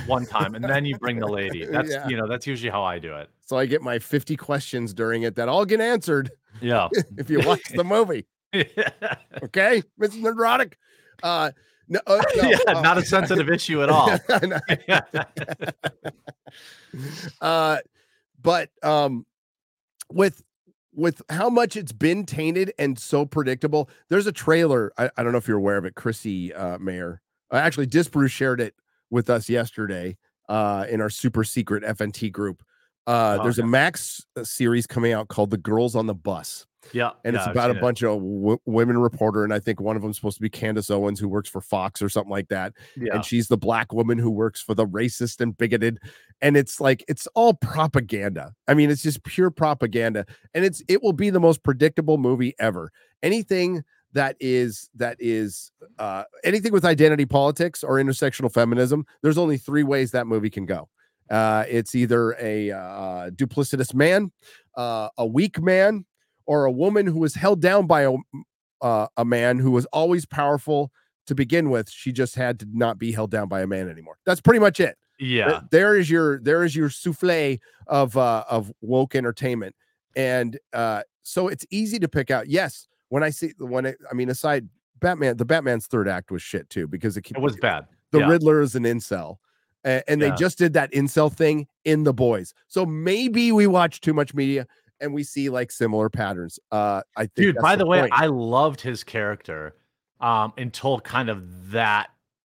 one time, and then you bring the lady. That's Yeah. you know that's usually how I do it. So I get my 50 questions during it that all get answered Yeah. if you watch the movie. Okay, Mrs. Nerdrotic. Uh, no, uh, no, yeah, not a sensitive issue at all. uh, but um, with with how much it's been tainted and so predictable, there's a trailer. I, I don't know if you're aware of it, Chrissy uh, Mayr. Uh, actually, Disparu shared it with us yesterday uh, in our super secret FNT group. Uh, Oh, there's a. Max uh, series coming out called The Girls on the Bus yeah, and yeah, it's about a seen it. bunch of w- women reporter and i think one of them's supposed to be candace owens who works for fox or something like that. Yeah, and she's the black woman who works for the racist and bigoted. And it's like it's all propaganda. I mean it's just pure propaganda. And it's it will be the most predictable movie ever. Anything that is that is uh anything with identity politics or intersectional feminism there's only three ways that movie can go. Uh it's either a uh duplicitous man uh a weak man or a woman who was held down by a uh, a man who was always powerful to begin with. She just had to not be held down by a man anymore. That's pretty much it. Yeah, there is your there is your souffle of uh, of woke entertainment, and uh, so it's easy to pick out. Yes, when I see when it, I mean, aside Batman, the Batman's third act was shit too because it, it was bad. the yeah. Riddler is an incel. And, they Yeah. just did that incel thing in the boys. So maybe we watch too much media and we see like similar patterns. Uh I think Dude, by the, way, point. I loved his character um until kind of that.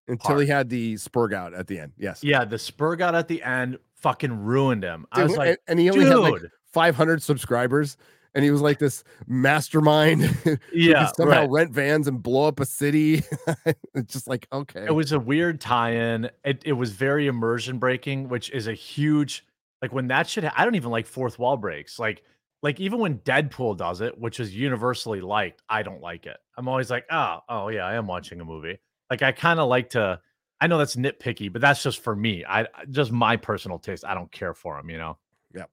until he had the spurg out at the end. Yes. Yeah, the spur out at the end fucking ruined him. I was like, and, he only had like 500 subscribers and he was like this mastermind yeah, somehow right. rent vans and blow up a city. it's just like, okay. It was a weird tie-in. It it was very immersion breaking, which is a huge like when that shit. I don't even like fourth wall breaks. Like like even when Deadpool does it, which is universally liked, I don't like it. I'm always like, oh oh yeah, I am watching a movie. Like I kind of like to. I know that's nitpicky, but that's just for me. I just my personal taste. I don't care for them, you know. Yeah.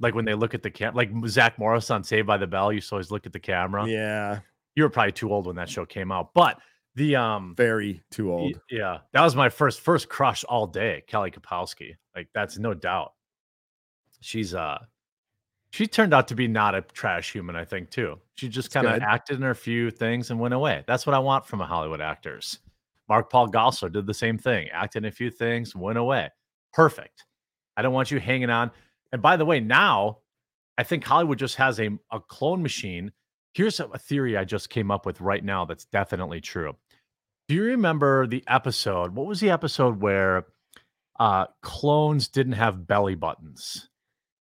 Like when they look at the camera, like Zach Morris on Saved by the Bell to always look at the camera. Yeah, You were probably too old when that show came out, but the um, very too old. yeah, that was my first first crush all day, Kelly Kapowski. Like that's no doubt. She's uh, she turned out to be not a trash human, I think too. She just kind of acted in her few things and went away. That's what I want from a Hollywood actors. Mark Paul Gosselaar did the same thing, acted in a few things, went away. Perfect. I don't want you hanging on. And by the way, now I think Hollywood just has a, a clone machine. Here's a, a theory I just came up with right now that's definitely true. Do you remember the episode? What was the episode where uh, clones didn't have belly buttons?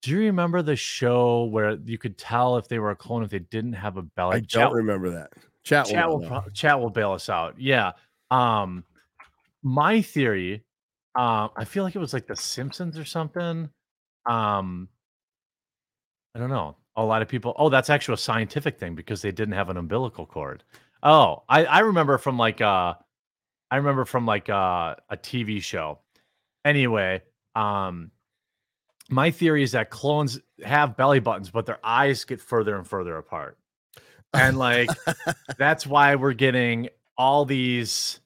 Do you remember the show where you could tell if they were a clone if they didn't have a belly? I don't remember that. Chat, will chat know, will pro- chat will bail us out. Yeah. Um, my theory. Uh, I feel like it was like The Simpsons or something. Um, I don't know. A lot of people. Oh, that's actually a scientific thing because they didn't have an umbilical cord. Oh, I I remember from like uh, I remember from like uh, a TV show. Anyway, um, my theory is that clones have belly buttons, but their eyes get further and further apart. And like that's why we're getting all these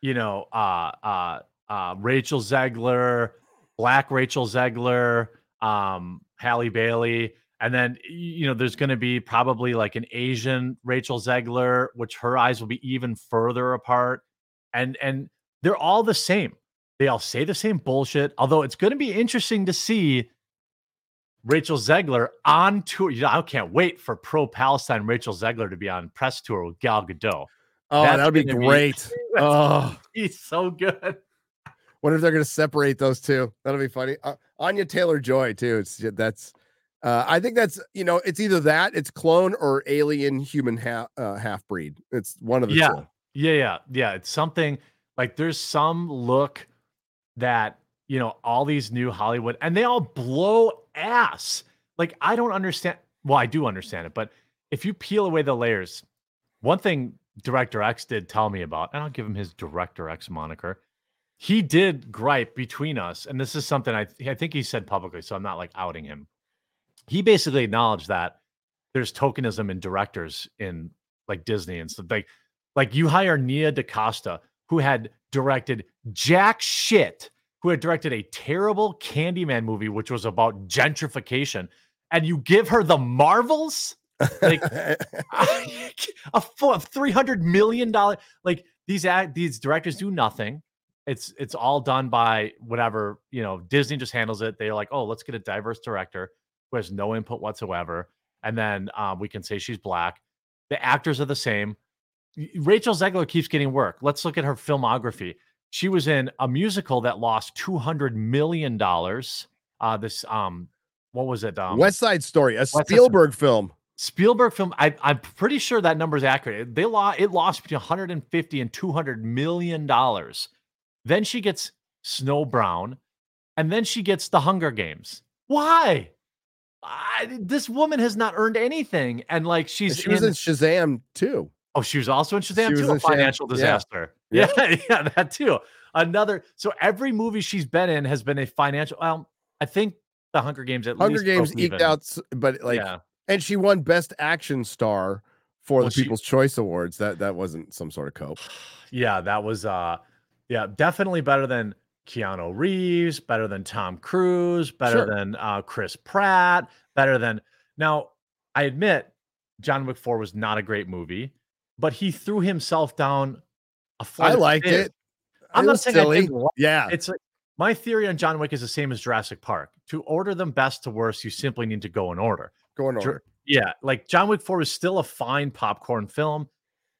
you know uh uh uh rachel zegler black rachel zegler um halle bailey. And then you know there's going to be probably like an asian rachel zegler which her eyes will be even further apart. And and they're all the same they all say the same bullshit although it's going to be interesting to see Rachel Zegler on tour. You know, I can't wait for pro Palestine Rachel Zegler to be on press tour with Gal Gadot. Oh, that would be gonna be- great. oh, He's so good. wonder if they're going to separate those two. That'll be funny. Uh, Anya Taylor Joy too. It's that's. Uh, I think that's you know it's either that it's clone or alien human half uh, half breed. It's one of the Yeah. two. Yeah, yeah, yeah. It's something like there's some look that you know all these new Hollywood and they all blow ass. Like I don't understand. Well, I do understand it, but if you peel away the layers, one thing Director X did tell me about, and I'll give him his Director X moniker. He did gripe between us, and this is something I I think he said publicly, so I'm not like outing him. He basically acknowledged that there's tokenism in directors in like Disney and stuff. Like like you hire Nia DaCosta, who had directed jack shit, who had directed a terrible Candyman movie, which was about gentrification, and you give her the Marvels, like a three hundred million dollar. Like these these directors do nothing. It's it's all done by whatever you know. Disney just handles it. They're like, oh, let's get a diverse director who has no input whatsoever, and then um, we can say she's black. The actors are the same. Rachel Zegler keeps getting work. Let's look at her filmography. She was in a musical that lost two hundred million dollars. Uh, this um, what was it? Um, West Side Story, a Spielberg film. Spielberg film. I, I'm pretty sure that number is accurate. They lost. It lost between 150 and 200 million dollars. Then she gets Snow Brown, and then she gets the Hunger Games. Why? I, this woman has not earned anything, and like she's She was in, in Shazam too. Oh, she was also in Shazam She too. A in Shazam, financial yeah. disaster. Yeah. yeah, that too. Another. So every movie she's been in has been a financial. Well, I think the Hunger Games at Hunger least Games eked even. out, but like, yeah. and she won Best Action Star for Well, the she- People's Choice Awards. That that wasn't some sort of cope. yeah, that was uh yeah, definitely better than Keanu Reeves, better than Tom Cruise, better Sure. than uh Chris Pratt, better than now I admit John Wick 4 was not a great movie, but he threw himself down a flight I liked stairs. it. I'm It not saying I silly. didn't like Yeah, it's like my theory on John Wick is the same as Jurassic Park. To order them best to worst, you simply need to go in order. Go in order. Yeah, like John Wick 4 is still a fine popcorn film,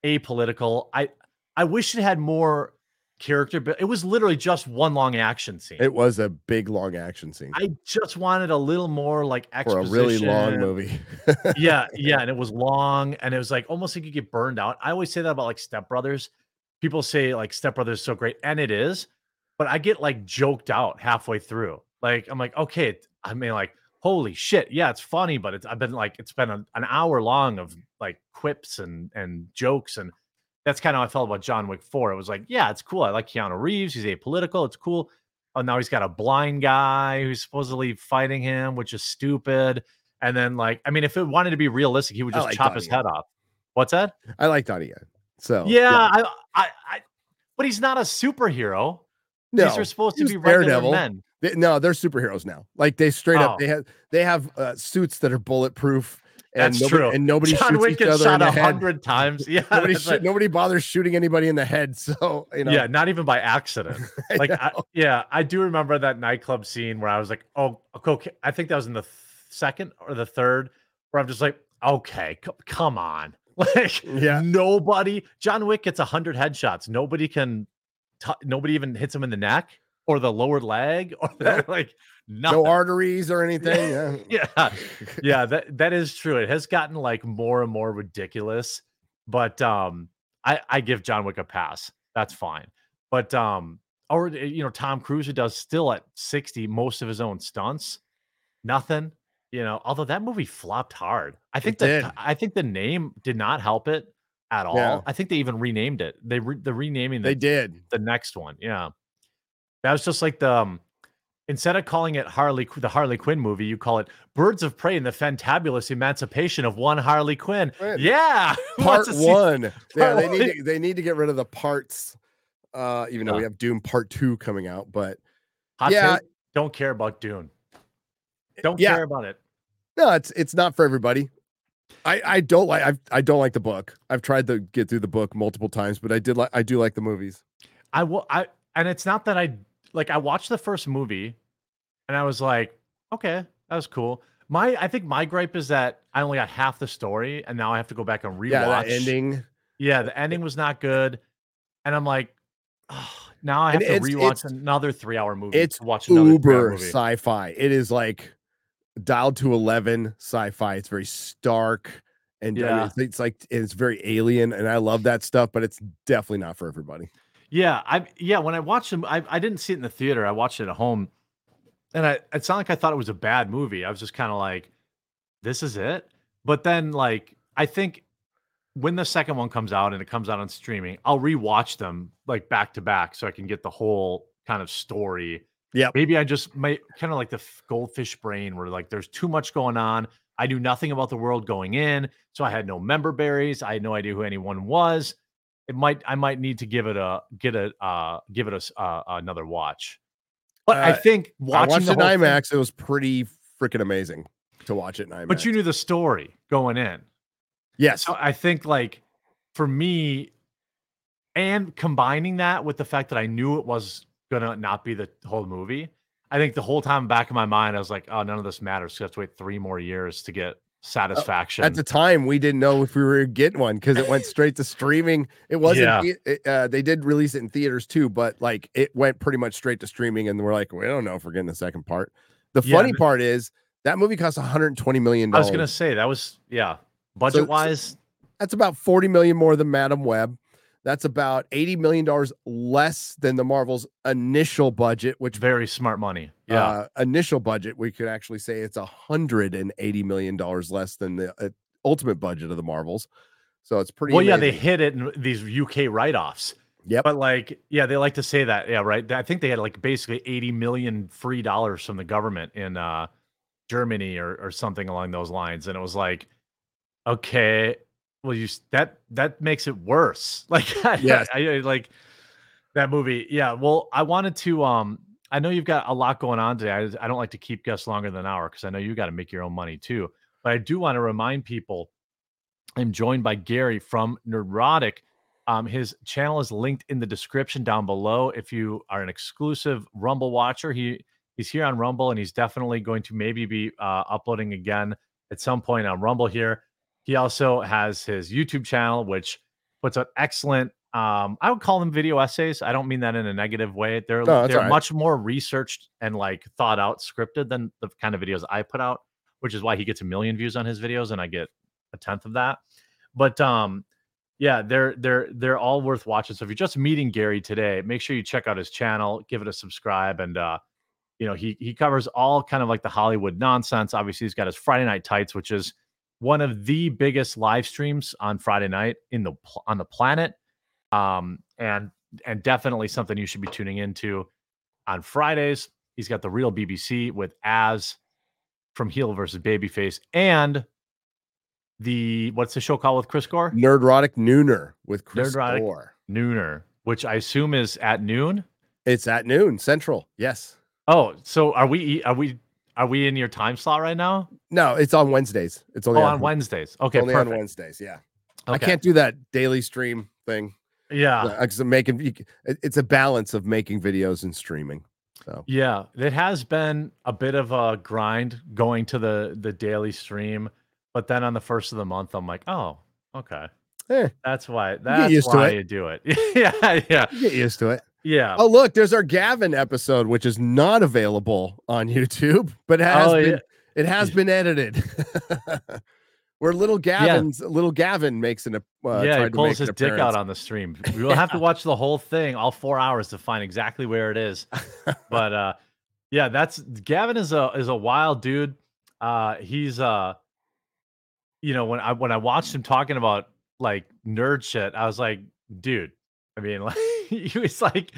apolitical. I I wish it had more character, but it was literally just one long action scene. It was a big long action scene I just wanted a little more like exposition. for a really long movie. yeah, yeah, and it was long, and it was like almost like you get burned out. I always say that about like Step Brothers. People say like Step Brothers is so great, and it is, but I get like joked out halfway through. Like I'm like, okay, I mean, like, holy shit, yeah, it's funny, but it's I've been like, it's been a, an hour long of like quips and and jokes, and that's kind of how I felt about John Wick Four. It was like, yeah, it's cool. I like Keanu Reeves. He's apolitical. It's cool. oh, now he's got a blind guy who's supposedly fighting him, which is stupid. And then, like, I mean, if it wanted to be realistic, he would just like chop Donnie his Yen. head off. What's that? I like Donnie Yen. So yeah, I, I, I, but he's not a superhero. no, These are supposed to be regular Daredevil. men. They- no, they're superheroes now. Like they straight up, Oh. they have they have uh, suits that are bulletproof. And That's nobody, true. And nobody John shoots Wick each gets other shot the a hundred times. Yeah, Nobody, shoot- like- nobody bothers shooting anybody in the head. So you know, yeah, not even by accident. Like, I, know. yeah, I do remember that nightclub scene where I was like, oh, okay. I think that was in the th- second or the third, where I'm just like, okay, c- come on. Like, Yeah. nobody, John Wick gets 100 headshots. Nobody can, t- nobody even hits him in the neck or the lower leg or Nope. like nothing. no arteries or anything. Yeah, yeah. Yeah that that is true. It has gotten like more and more ridiculous but um i i give john wick a pass. That's fine. But um or uh, you know tom cruise who does still at 60 most of his own stunts nothing you know although that movie flopped hard. I think that i think the name did not help it at all. Yeah. i think they even renamed it. They re- the renaming they did. the next one. Yeah. That was just like the um, instead of calling it Harley the Harley Quinn movie, you call it Birds of Prey and the Fantabulous Emancipation of One Harley Quinn. Quinn. Yeah, Part wants to see- one. yeah, Part they need to, they need to get rid of the parts. Uh, even though we have Dune Part Two coming out, but Hot Yeah. take, don't care about Dune. Don't Yeah. care about it. no, it's it's not for everybody. I I don't like I've, I don't like the book. I've tried to get through the book multiple times, but I did like I do like the movies. I will. I and it's not that I like. I watched the first movie, and I was like, okay, that was cool. My I think my gripe is that I only got half the story, and now I have to go back and rewatch. Yeah, ending. Yeah, the ending was not good, and I'm like, oh, now I have And to it's- rewatch it's- another three hour movie. It's to watch another uber sci-fi. It is like dialed to eleven sci-fi. It's very stark and Yeah. it's, it's like it's very alien, and I love that stuff. But it's definitely not for everybody. Yeah, I yeah. When I watched them, I, I didn't see it in the theater. I watched it at home, and I it's not like I thought it was a bad movie. I was just kind of like, this is it. But then, like, I think when the second one comes out and it comes out on streaming, I'll rewatch them like back to back so I can get the whole kind of story. Yeah. Maybe I just might kind of like the goldfish brain where like there's too much going on. I knew nothing about the world going in, so I had no member berries. I had no idea who anyone was. It might I might need to give it a get a uh give it a uh, another watch. But I Uh, think I watching watched the in whole thing- IMAX. It was pretty freaking amazing to watch it in IMAX. but you knew the story going in. yes, So I think like for me, and combining that with the fact that I knew it was gonna not be the whole movie, I think the whole time back in my mind, I was like, oh, none of this matters. 'cause I have to wait three more years to get satisfaction. at the time we didn't know if we were getting one because it went straight to streaming. It wasn't. Yeah. it, uh, they did release it in theaters too, but like it went pretty much straight to streaming, and we're like, we don't know if we're getting the second part. The Yeah, funny th- part is that movie cost 120 million I was gonna say that was yeah, budget wise, That's about 40 million more than Madame Web. That's about 80 million dollars less than the Marvel's initial budget, which very smart money. Yeah. uh, initial budget, we could actually say it's a hundred and eighty million dollars less than the uh, ultimate budget of the Marvels. So it's pretty. well, yeah, they hit it in these UK write-offs. Yeah, But like, yeah, they like to say that. Yeah, right. I think they had like basically 80 million free dollars from the government in uh Germany or or something along those lines. And it was like, okay, well, you that that makes it worse. Like, I- Yes. I, I like that movie. Yeah. Well, I wanted to um I know you've got a lot going on today. I, I don't like to keep guests longer than an hour because I know you got to make your own money too. But I do want to remind people I'm joined by Gary from Nerdrotic. Um, his channel is linked in the description down below. If you are an exclusive Rumble watcher, he he's here on Rumble, and he's definitely going to maybe be uh, uploading again at some point on Rumble here. He also has his YouTube channel, which puts out excellent. Um, I would call them video essays. I don't mean that in a negative way. They're No, they're right. much more researched and like thought out, scripted than the kind of videos I put out, which is why he gets a million views on his videos and I get a tenth of that. But um, yeah, they're they're they're all worth watching. So if you're just meeting Gary today, make sure you check out his channel, give it a subscribe, and uh, you know he he covers all kind of like the Hollywood nonsense. Obviously, he's got his Friday Night Tights, which is one of the biggest live streams on Friday night in the on the planet, um, and and definitely something you should be tuning into. on Fridays, he's got the real BBC with Az from Heel versus Babyface and the what's the show called with Chris Gore? Nerdrotic Nooner with Chris Nerdrotic. Gore. Nooner, which I assume is at noon. It's at noon central. Yes. Oh, so are we are we are we in your time slot right now? No, it's on Wednesdays. It's Oh, only on Wednesdays. Okay, Only on. Wednesdays. Yeah. I can't do that daily stream thing. Yeah. Because making c- it- it's a balance of making videos and streaming. So Yeah, it has been a bit of a grind going to the the daily stream, but then on the first of the month, I'm like, oh, okay, eh, that's why that's why you do it. yeah, yeah, you get used to it. Yeah. Oh, look, there's our Gavin episode, which is not available on YouTube, but has Oh, been yeah. it has been edited. Where little Gavin's little Gavin makes an uh, yeah, he pulls make his dick out on the stream. We will have to watch the whole thing, all four hours, to find exactly where it is. But uh, yeah, that's Gavin is a is a wild dude. Uh, he's uh, you know, when I when I watched him talking about like nerd shit, I was like, dude. I mean, like he was like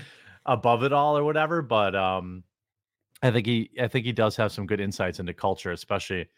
above it all or whatever. But um, I think he I think he does have some good insights into culture, especially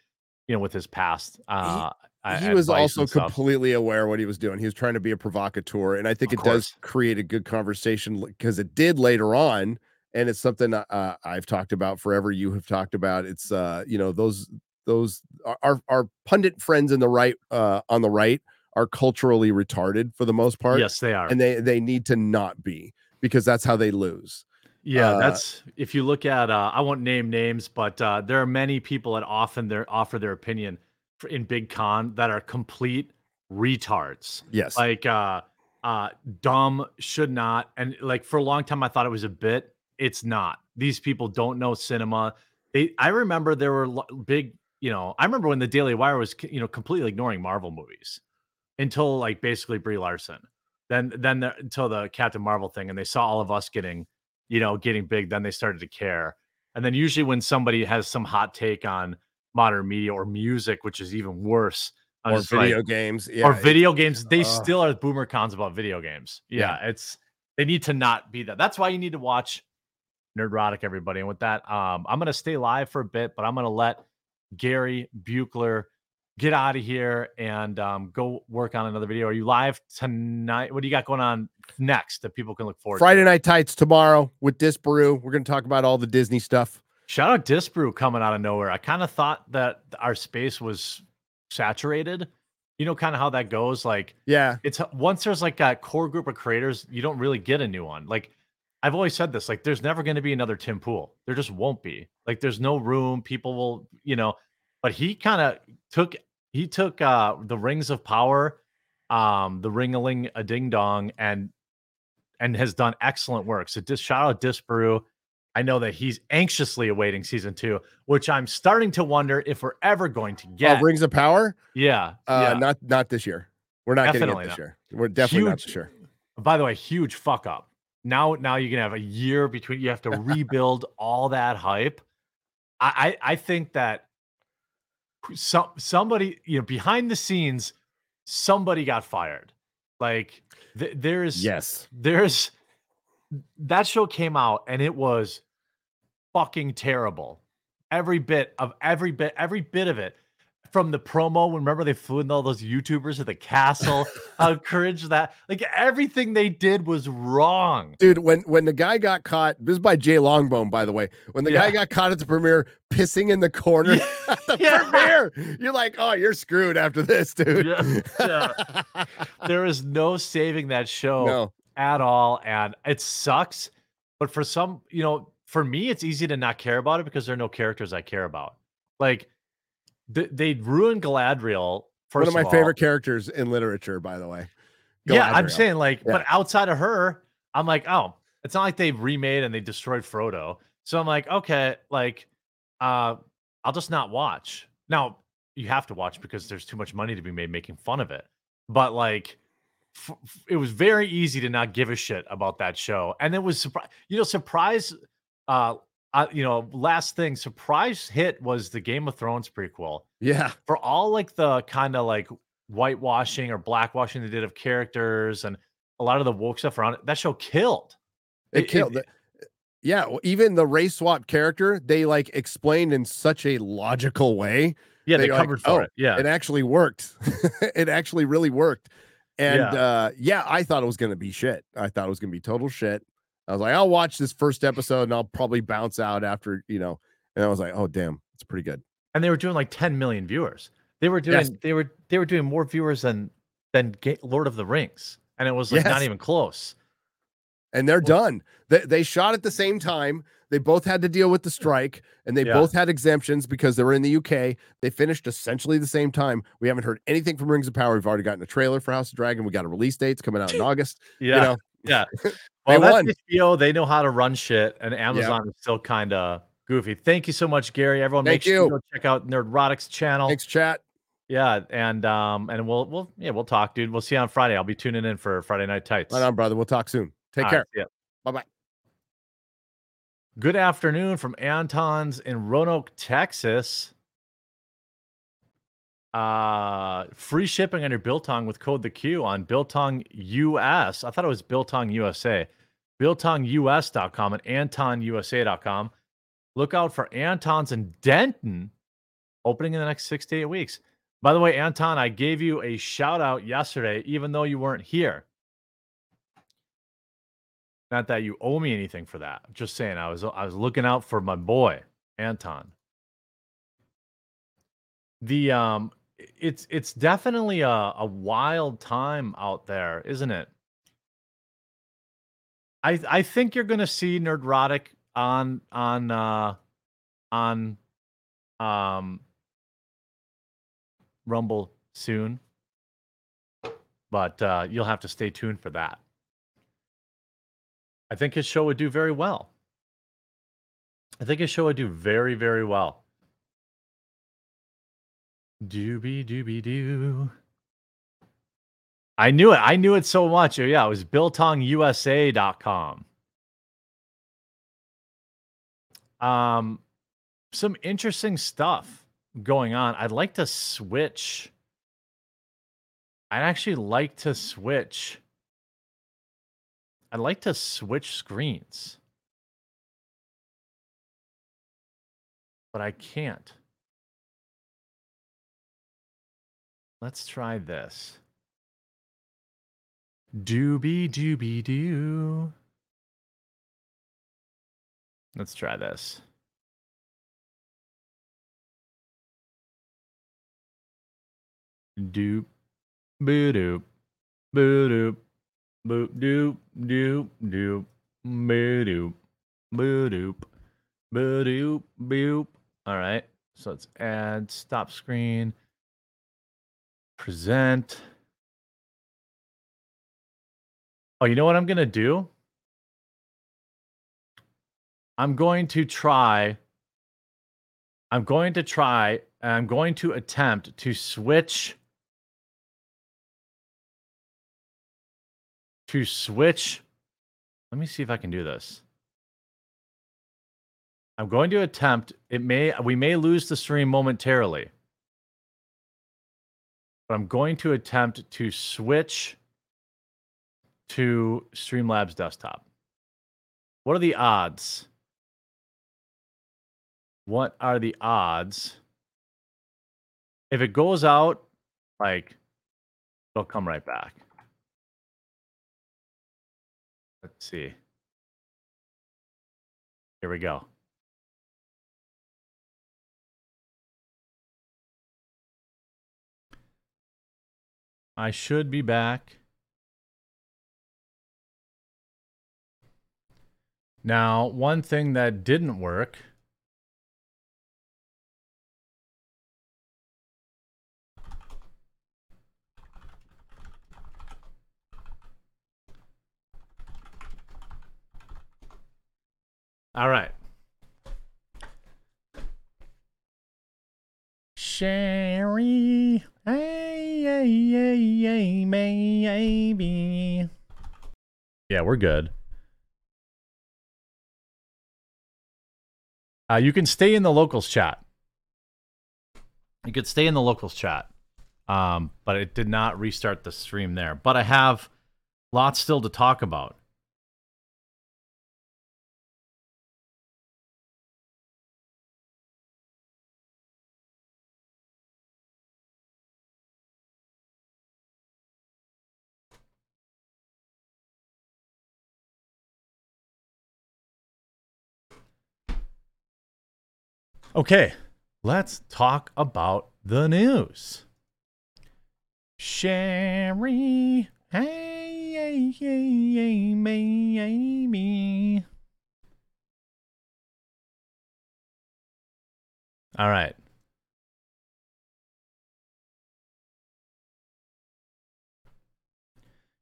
you know with his past. Uh, a- he was also completely aware what he was doing. He was trying to be a provocateur, and I think Of it does create a good conversation because it did later on, and it's something uh, I've talked about forever. You have talked about. It's uh, you know those those our our pundit friends in the right uh, on the right are culturally retarded for the most part, Yes, they are. and they they need to not be because that's how they lose. Yeah, Uh, that's if you look at uh I won't name names, but uh there are many people that often their offer their opinion in Big Con that are complete retards. Yes, Like uh uh dumb should not and like for a long time I thought it was a bit. It's not. These people don't know cinema. They I remember there were big, you know, I remember when the Daily Wire was, you know, completely ignoring Marvel movies until like basically Brie Larson. Then then the, until the Captain Marvel thing and they saw all of us getting you know, getting big, then they started to care. And then usually when somebody has some hot take on modern media or music, which is even worse, or just like- video games, yeah, or video games, they ugh. still are boomer cons about video games. Yeah, it's they need to not be that. That's why you need to watch Nerdrotic, everybody. And with that, um, I'm gonna stay live for a bit, but I'm gonna let Gary Buechler get out of here and um, go work on another video. Are you live tonight? What do you got going on next that people can look forward to? Friday Night Tights tomorrow with Disparu. We're going to talk about all the Disney stuff. Shout out Disparu coming out of nowhere. I kind of thought that our space was saturated. You know, kind of how that goes. Like Yeah, it's once there's like a core group of creators, you don't really get a new one. Like I've always said this, like there's never going to be another Tim Pool. There just won't be. Like there's no room. People will, you know, but he kind of took he took uh the rings of power, um, the ring-a-ling a ding dong, and and has done excellent work. So just shout out Disparu. I know that he's anxiously awaiting season two, which I'm starting to wonder if we're ever going to Oh, get. Rings of Power. yeah, Uh, yeah. Not not this year. We're not Definitely getting it this not. year. We're definitely not Huge- this year. By the way, huge fuck up. Now, now you can have a year between. You have to rebuild all that hype. I, I, I think that some somebody, you know, behind the scenes, somebody got fired. Like th- there's Yes. there's that show came out and it was fucking terrible. Every bit of every bit, every bit of it. From the promo, remember they flew in all those YouTubers to the castle. How cringe that! Like everything they did was wrong. Dude, when when the guy got caught, this is by Jay Longbone, by the way. When the guy got caught at the premiere pissing in the corner at the Yeah. premiere, you're like, oh, you're screwed after this, dude. Yeah, There is no saving that show no. at all, and it sucks. But for some, you know, for me, it's easy to not care about it because there are no characters I care about. Like th- they ruined Galadriel. First One of my favorite characters in literature, by the way. Yeah, I'm saying like, Yeah. but outside of her, I'm like, oh, it's not like they remade and they destroyed Frodo. So I'm like, okay, like, uh, I'll just not watch. Now you have to watch because there's too much money to be made making fun of it. But like, f- f- it was very easy to not give a shit about that show, and it was surprise. You know, surprise. Uh, uh, you know, last thing, surprise hit was the Game of Thrones prequel Yeah. for all like the kind of like whitewashing or blackwashing they did of characters and a lot of the woke stuff around it, that show killed. It, It- killed it- it. Yeah, well, even the race swap character, they like explained in such a logical way. Yeah, they like, covered for "Oh, it. Yeah. It actually worked. it actually really worked. And Yeah. uh yeah, I thought it was gonna be shit. I thought it was gonna be total shit. I was like, I'll watch this first episode and I'll probably bounce out after, you know. And I was like, oh damn, it's pretty good. and they were doing like 10 million viewers. They were doing Yes. they were they were doing more viewers than than Lord of the Rings, and it was like not even close. And they're Well- done. They they shot at the same time. They both had to deal with the strike and they Yeah. both had exemptions because they were in the UK. They finished essentially the same time. We haven't heard anything from Rings of Power. We've already gotten a trailer for House of Dragon. We got a release date. It's coming out in August. Yeah, You know, yeah. They Well, that's won. HBO. They know how to run shit, and Amazon is still kind of goofy. Thank you so much, Gary. Everyone, make Thank sure you you. go check out Nerdrotics channel. thanks, chat. Yeah, and um, and we'll we'll yeah we'll talk, dude. We'll see you on Friday. I'll be tuning in for Friday Night Tights. Right on, brother. We'll talk soon. Take All care. right. Bye bye. Good afternoon from Anton's in Roanoke, Texas. Uh, free shipping on your Biltong with code the Q on Biltong US. I thought it was Biltong USA. BiltongUS.com and AntonUSA.com. Look out for Anton's in Denton opening in the next six to eight weeks. By the way, Anton, I gave you a shout out yesterday, even though you weren't here. Not that you owe me anything for that. Just saying, I was I was looking out for my boy Anton. The um, it's it's definitely a a wild time out there, isn't it? I I think you're gonna see Nerdrotic on on uh on um Rumble soon, but uh, you'll have to stay tuned for that. I think his show would do very well. I think his show would do very, very well. Doobie doobie doo. I knew it. I knew it so much. Oh, yeah, it was BiltongUSA.com. Um, some interesting stuff going on. I'd like to switch. I'd actually like to switch. I'd like to switch screens. But I can't. Let's try this. Doobie doobie doo. Let's try this. Doop, boo doop, boo doop, boop doop, doop, doop, boo doop, boo doop, boo doop, boop. All right. So let's add stop screen, present. Oh, you know what I'm going to do? I'm going to try. I'm going to try. I'm going to attempt to switch. To switch. Let me see if I can do this. I'm going to attempt. It may. We may lose the stream momentarily. But I'm going to attempt to switch to Streamlabs desktop. What are the odds? What are the odds? If it goes out, like, it'll come right back. Let's see. Here we go. I should be back. Now, one thing that didn't work. All right. Sherry, hey, hey, hey, hey, maybe. Yeah, we're good. Uh, you can stay in the locals chat. You could stay in the locals chat. Um, but it did not restart the stream there. But I have lots still to talk about. Okay, let's talk about the news. Sherry, hey, hey, hey, hey, Amy. All right.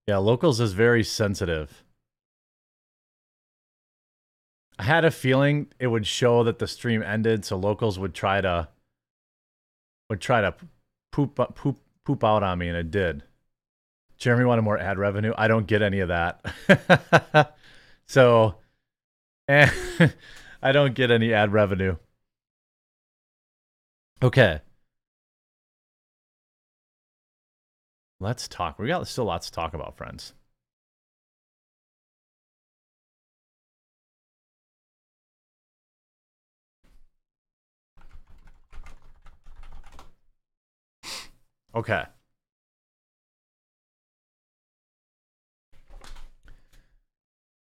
Yeah, locals is very sensitive. I had a feeling it would show that the stream ended, so locals would try to would try to poop poop poop out on me, and it did. Jeremy wanted more ad revenue. I don't get any of that, so eh, I don't get any ad revenue. Okay. Let's talk. We got still lots to talk about, friends. Okay.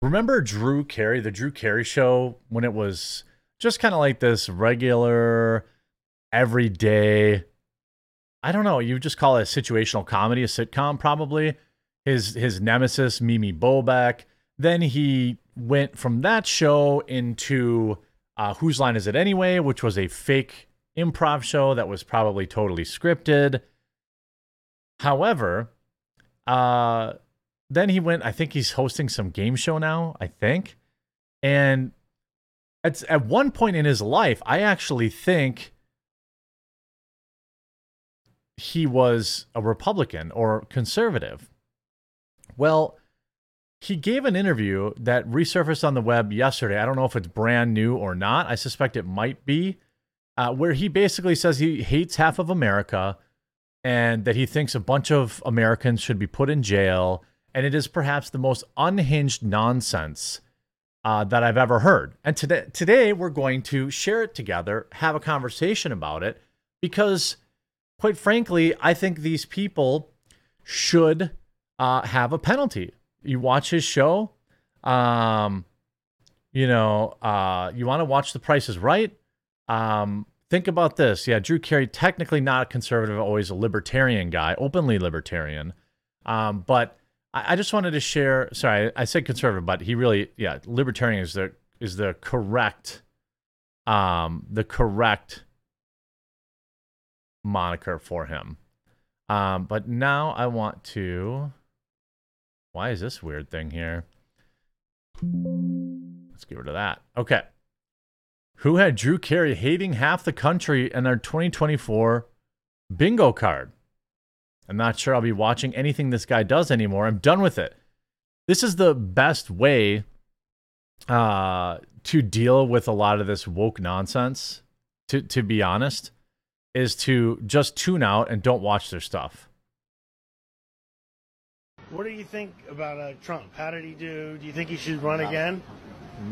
Remember Drew Carey, the Drew Carey show, when it was just kind of like this regular, everyday I don't know. You just call it a situational comedy, a sitcom, probably. His his nemesis, Mimi Bobeck. Then he went from that show into uh, Whose Line Is It Anyway, which was a fake improv show that was probably totally scripted. However, uh, then he went. I think he's hosting some game show now. I think, and at at one point in his life, I actually think he was a Republican or conservative. Well, he gave an interview that resurfaced on the web yesterday. I don't know if it's brand new or not. I suspect it might be, uh, where he basically says he hates half of America and that he thinks a bunch of Americans should be put in jail. And it is perhaps the most unhinged nonsense uh, that I've ever heard. And today, today we're going to share it together, have a conversation about it, because quite frankly, I think these people should uh, have a penalty. You watch his show, um, you know, uh, you want to watch The Price is Right. Um, think about this. Yeah, Drew Carey, technically not a conservative, always a libertarian guy, openly libertarian. Um, but I, I, just wanted to share. Sorry, I, said conservative, but he really, yeah, libertarian is the is the correct, um, the correct moniker for him. Um, but now I want to. Why is this weird thing here? Let's get rid of that. Okay. Who had Drew Carey hating half the country in their 2024 bingo card? I'm not sure I'll be watching anything this guy does anymore. I'm done with it. This is the best way uh, to deal with a lot of this woke nonsense, to, to be honest is to just tune out and don't watch their stuff. What do you think about uh, Trump? How did he do? Do you think he should run again?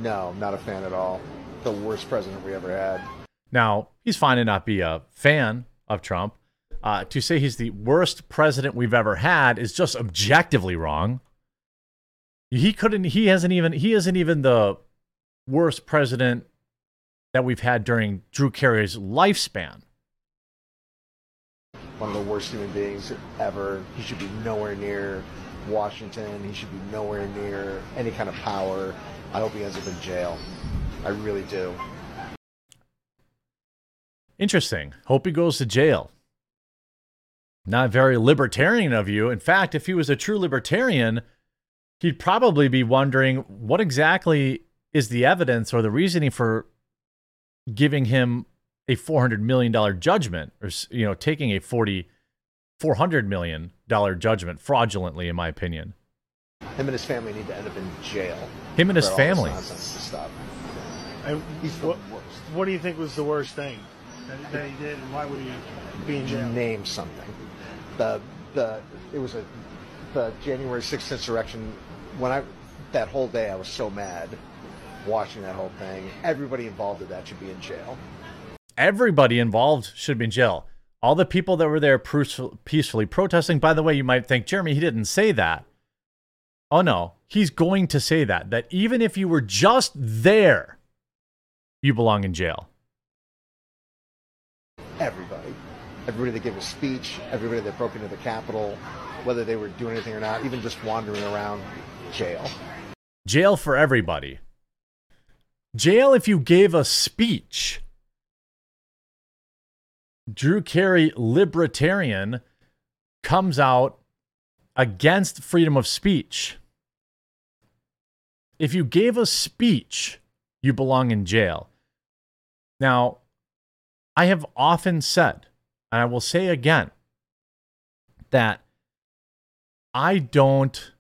No, I'm not a fan at all. The worst president we ever had. Now, he's fine to not be a fan of Trump. Uh, to say he's the worst president we've ever had is just objectively wrong. He couldn't. He hasn't even. He isn't even the worst president that we've had during Drew Carey's lifespan one of the worst human beings ever. He should be nowhere near Washington. He should be nowhere near any kind of power. I hope he ends up in jail. I really do. Interesting. Hope he goes to jail. Not very libertarian of you. In fact, if he was a true libertarian, he'd probably be wondering what exactly is the evidence or the reasoning for giving him a $400 million judgment or, you know, taking a 40, $400 million judgment fraudulently, in my opinion. Him and his family need to end up in jail. Him and his family. And what, what, do you think was the worst thing that, that, he did, and why would he be in jail? Name something. The the it was a the January 6th insurrection. When I that whole day, I was so mad watching that whole thing. Everybody involved in that should be in jail everybody involved should be in jail. All the people that were there peacefully protesting. By the way, you might think, Jeremy, he didn't say that. Oh, no. He's going to say that. That even if you were just there, you belong in jail. everybody. Everybody that gave a speech, everybody that broke into the Capitol, whether they were doing anything or not, even just wandering around jail. Jail for everybody. Jail if you gave a speech. Drew Carey, libertarian, comes out against freedom of speech. If you gave a speech, you belong in jail. Now, I have often said, and I will say again, that I don't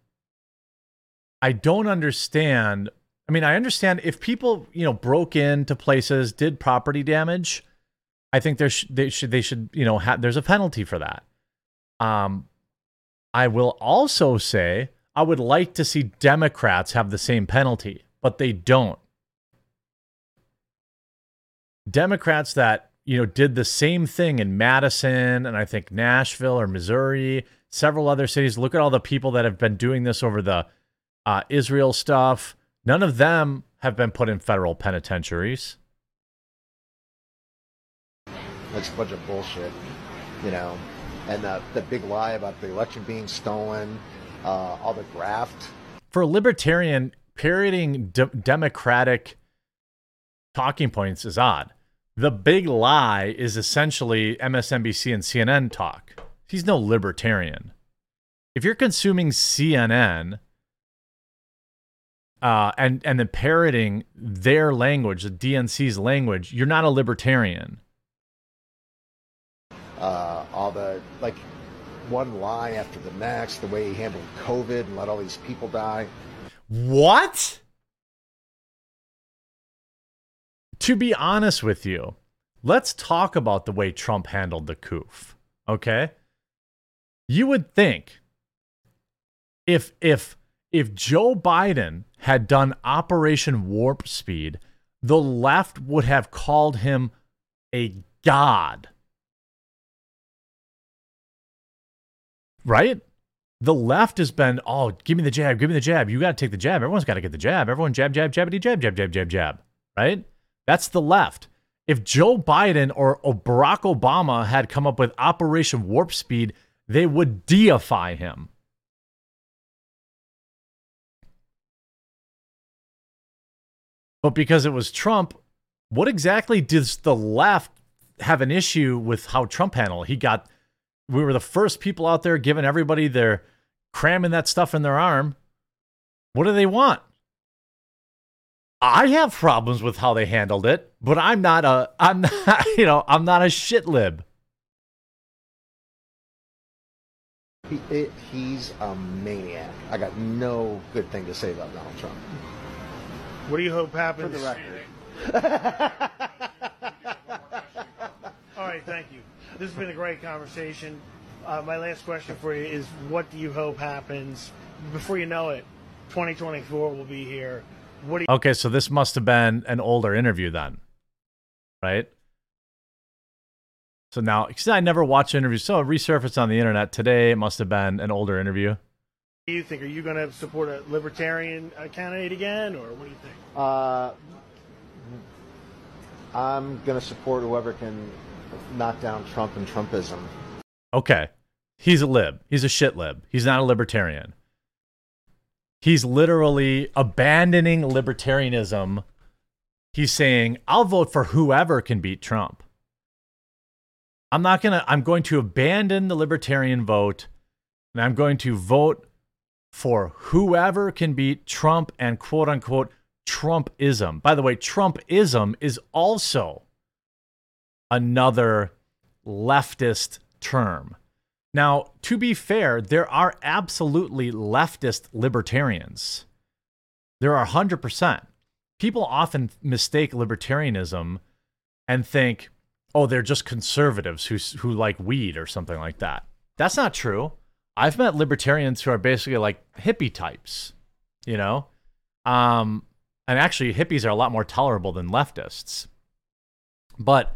I don't understand. I mean, I understand if people, you know, broke into places, did property damage, I think there sh- they should they should, you know, ha- there's a penalty for that. Um I will also say I would like to see Democrats have the same penalty, but they don't. Democrats that, you know, did the same thing in Madison and I think Nashville or Missouri, several other cities. Look at all the people that have been doing this over the uh, Israel stuff. None of them have been put in federal penitentiaries. It's a bunch of bullshit, you know. And the, the big lie about the election being stolen, uh, all the graft. For a libertarian, parroting de- democratic talking points is odd. The big lie is essentially MSNBC and CNN talk. He's no libertarian. If you're consuming CNN uh, and and then parroting their language, the DNC's language, you're not a libertarian. Uh, all the like one lie after the next, the way he handled COVID and let all these people die. What? To be honest with you, let's talk about the way Trump handled the coof. Okay? You would think if if if Joe Biden had done Operation Warp Speed, the left would have called him a god. Right? The left has been, oh, give me the jab, give me the jab. You got to take the jab. Everyone's got to get the jab. Everyone jab, jab, jabbity, jab, jab, jab, jab, jab. Right? That's the left. If Joe Biden or Barack Obama had come up with Operation Warp Speed, they would deify him. But because it was Trump, what exactly does the left have an issue with how Trump handled? He got, we were the first people out there giving everybody their cramming that stuff in their arm. What do they want? I have problems with how they handled it, but I'm not a, I'm not, you know, I'm not a shit lib. He, it, he's a maniac. I got no good thing to say about Donald Trump. What do you hope happens? For the record. All right, thank you. This has been a great conversation. Uh, my last question for you is what do you hope happens before you know it? 2024 will be here. What do you Okay, so this must have been an older interview then, right? So now, because I never watch interviews, so it resurfaced on the internet today. It must have been an older interview. do you think? Are you going to support a libertarian uh, candidate again, or what do you think? Uh, I'm going to support whoever can knock down Trump and Trumpism. Okay, he's a lib. He's a shit lib. He's not a libertarian. He's literally abandoning libertarianism. He's saying, I'll vote for whoever can beat Trump. I'm not going to, I'm going to abandon the libertarian vote and I'm going to vote for whoever can beat Trump and quote unquote Trumpism. By the way, Trumpism is also another leftist term. Now, to be fair, there are absolutely leftist libertarians. There are 100%. People often mistake libertarianism and think, oh, they're just conservatives who, who like weed or something like that. That's not true. I've met libertarians who are basically like hippie types, you know? Um, and actually, hippies are a lot more tolerable than leftists. But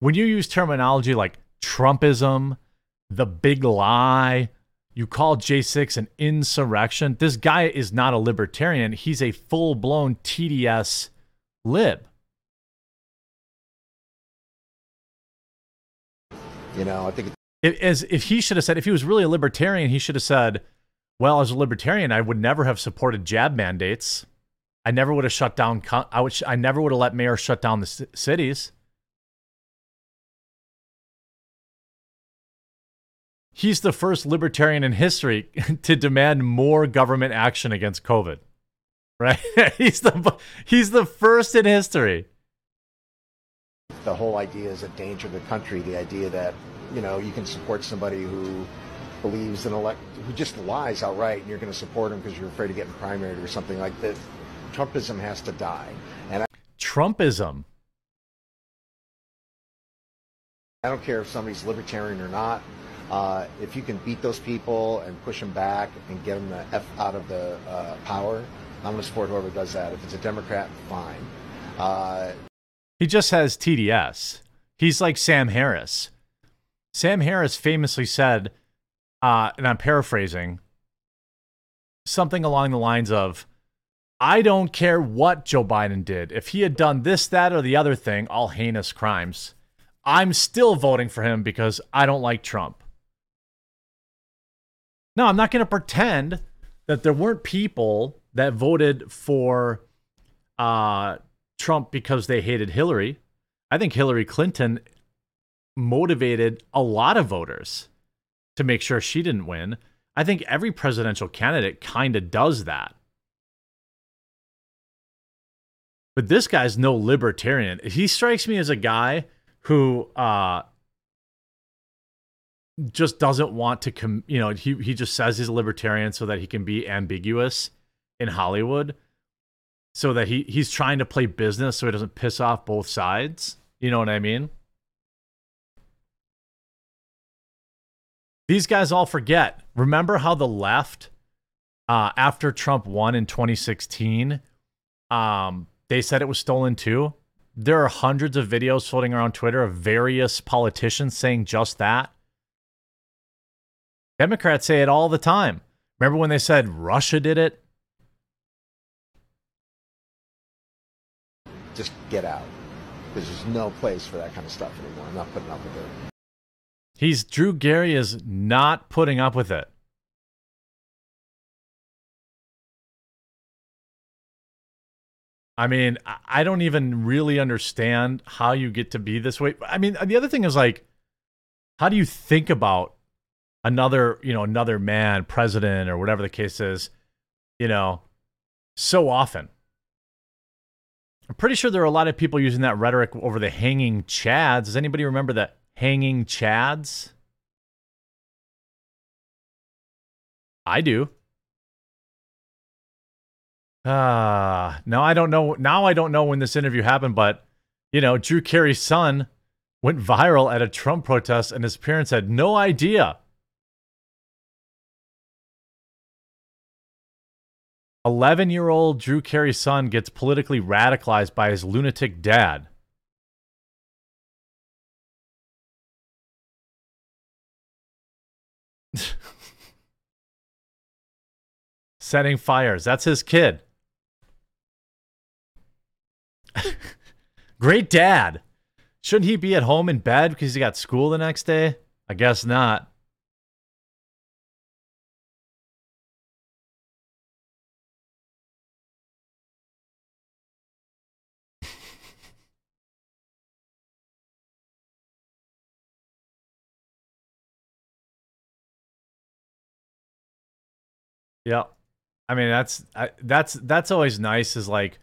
when you use terminology like Trumpism, the big lie, you call J6 an insurrection, this guy is not a libertarian. He's a full blown TDS lib. You know, I think If, as if he should have said, if he was really a libertarian, he should have said, "Well, as a libertarian, I would never have supported jab mandates. I never would have shut down. I would. sh- I never would have let mayors shut down the ci- cities." He's the first libertarian in history to demand more government action against COVID. Right? he's the he's the first in history. the whole idea is a danger to the country. The idea that you know you can support somebody who believes in elect who just lies outright, and you're going to support him because you're afraid of getting primaried or something like that. Trumpism has to die, and I, Trumpism. I don't care if somebody's libertarian or not. Uh, if you can beat those people and push them back and get them the f out of the uh, power, I'm going to support whoever does that. If it's a Democrat, fine. Uh, He just has TDS. He's like Sam Harris. Sam Harris famously said, uh, and I'm paraphrasing, something along the lines of, I don't care what Joe Biden did. If he had done this, that, or the other thing, all heinous crimes, I'm still voting for him because I don't like Trump. No, I'm not going to pretend that there weren't people that voted for uh, Trump because they hated Hillary. I think Hillary Clinton motivated a lot of voters to make sure she didn't win. I think every presidential candidate kind of does that. But this guy's no libertarian. He strikes me as a guy who uh just doesn't want to com- you know, he he just says he's a libertarian so that he can be ambiguous in Hollywood so that he he's trying to play business so he doesn't piss off both sides. You know what I mean? These guys all forget. Remember how the left, uh, after Trump won in 2016, um, they said it was stolen too. There are hundreds of videos floating around Twitter of various politicians saying just that. Democrats say it all the time. Remember when they said Russia did it? just get out. Because there's no place for that kind of stuff anymore. I'm not putting up with it. He's Drew Carey is not putting up with it. I mean, I- I don't even really understand how you get to be this way. I mean, the other thing is like, how do you think about another, you know, another man, president, or whatever the case is, you know, so often? I'm pretty sure there are a lot of people using that rhetoric over the hanging chads. Does anybody remember the hanging chads? I do. Ah, now I don't know. Now I don't know when this interview happened, but you know, Drew Carey's son went viral at a Trump protest, and his parents had no idea. Eleven-year-old Drew Carey's son gets politically radicalized by his lunatic dad. Setting fires. That's his kid. Great dad. Shouldn't he be at home in bed because he got school the next day? I guess not. Yeah. I mean, that's I, that's that's always nice is like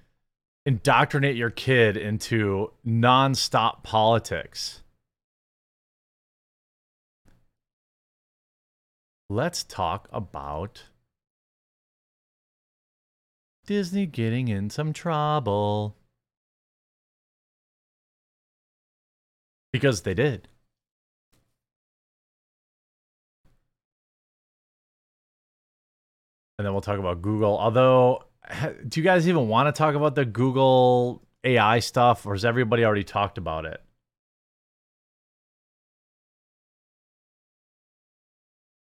indoctrinate your kid into nonstop politics. Let's talk about Disney getting in some trouble. Because they did. And then we'll talk about Google. Although, do you guys even want to talk about the Google AI stuff, or has everybody already talked about it?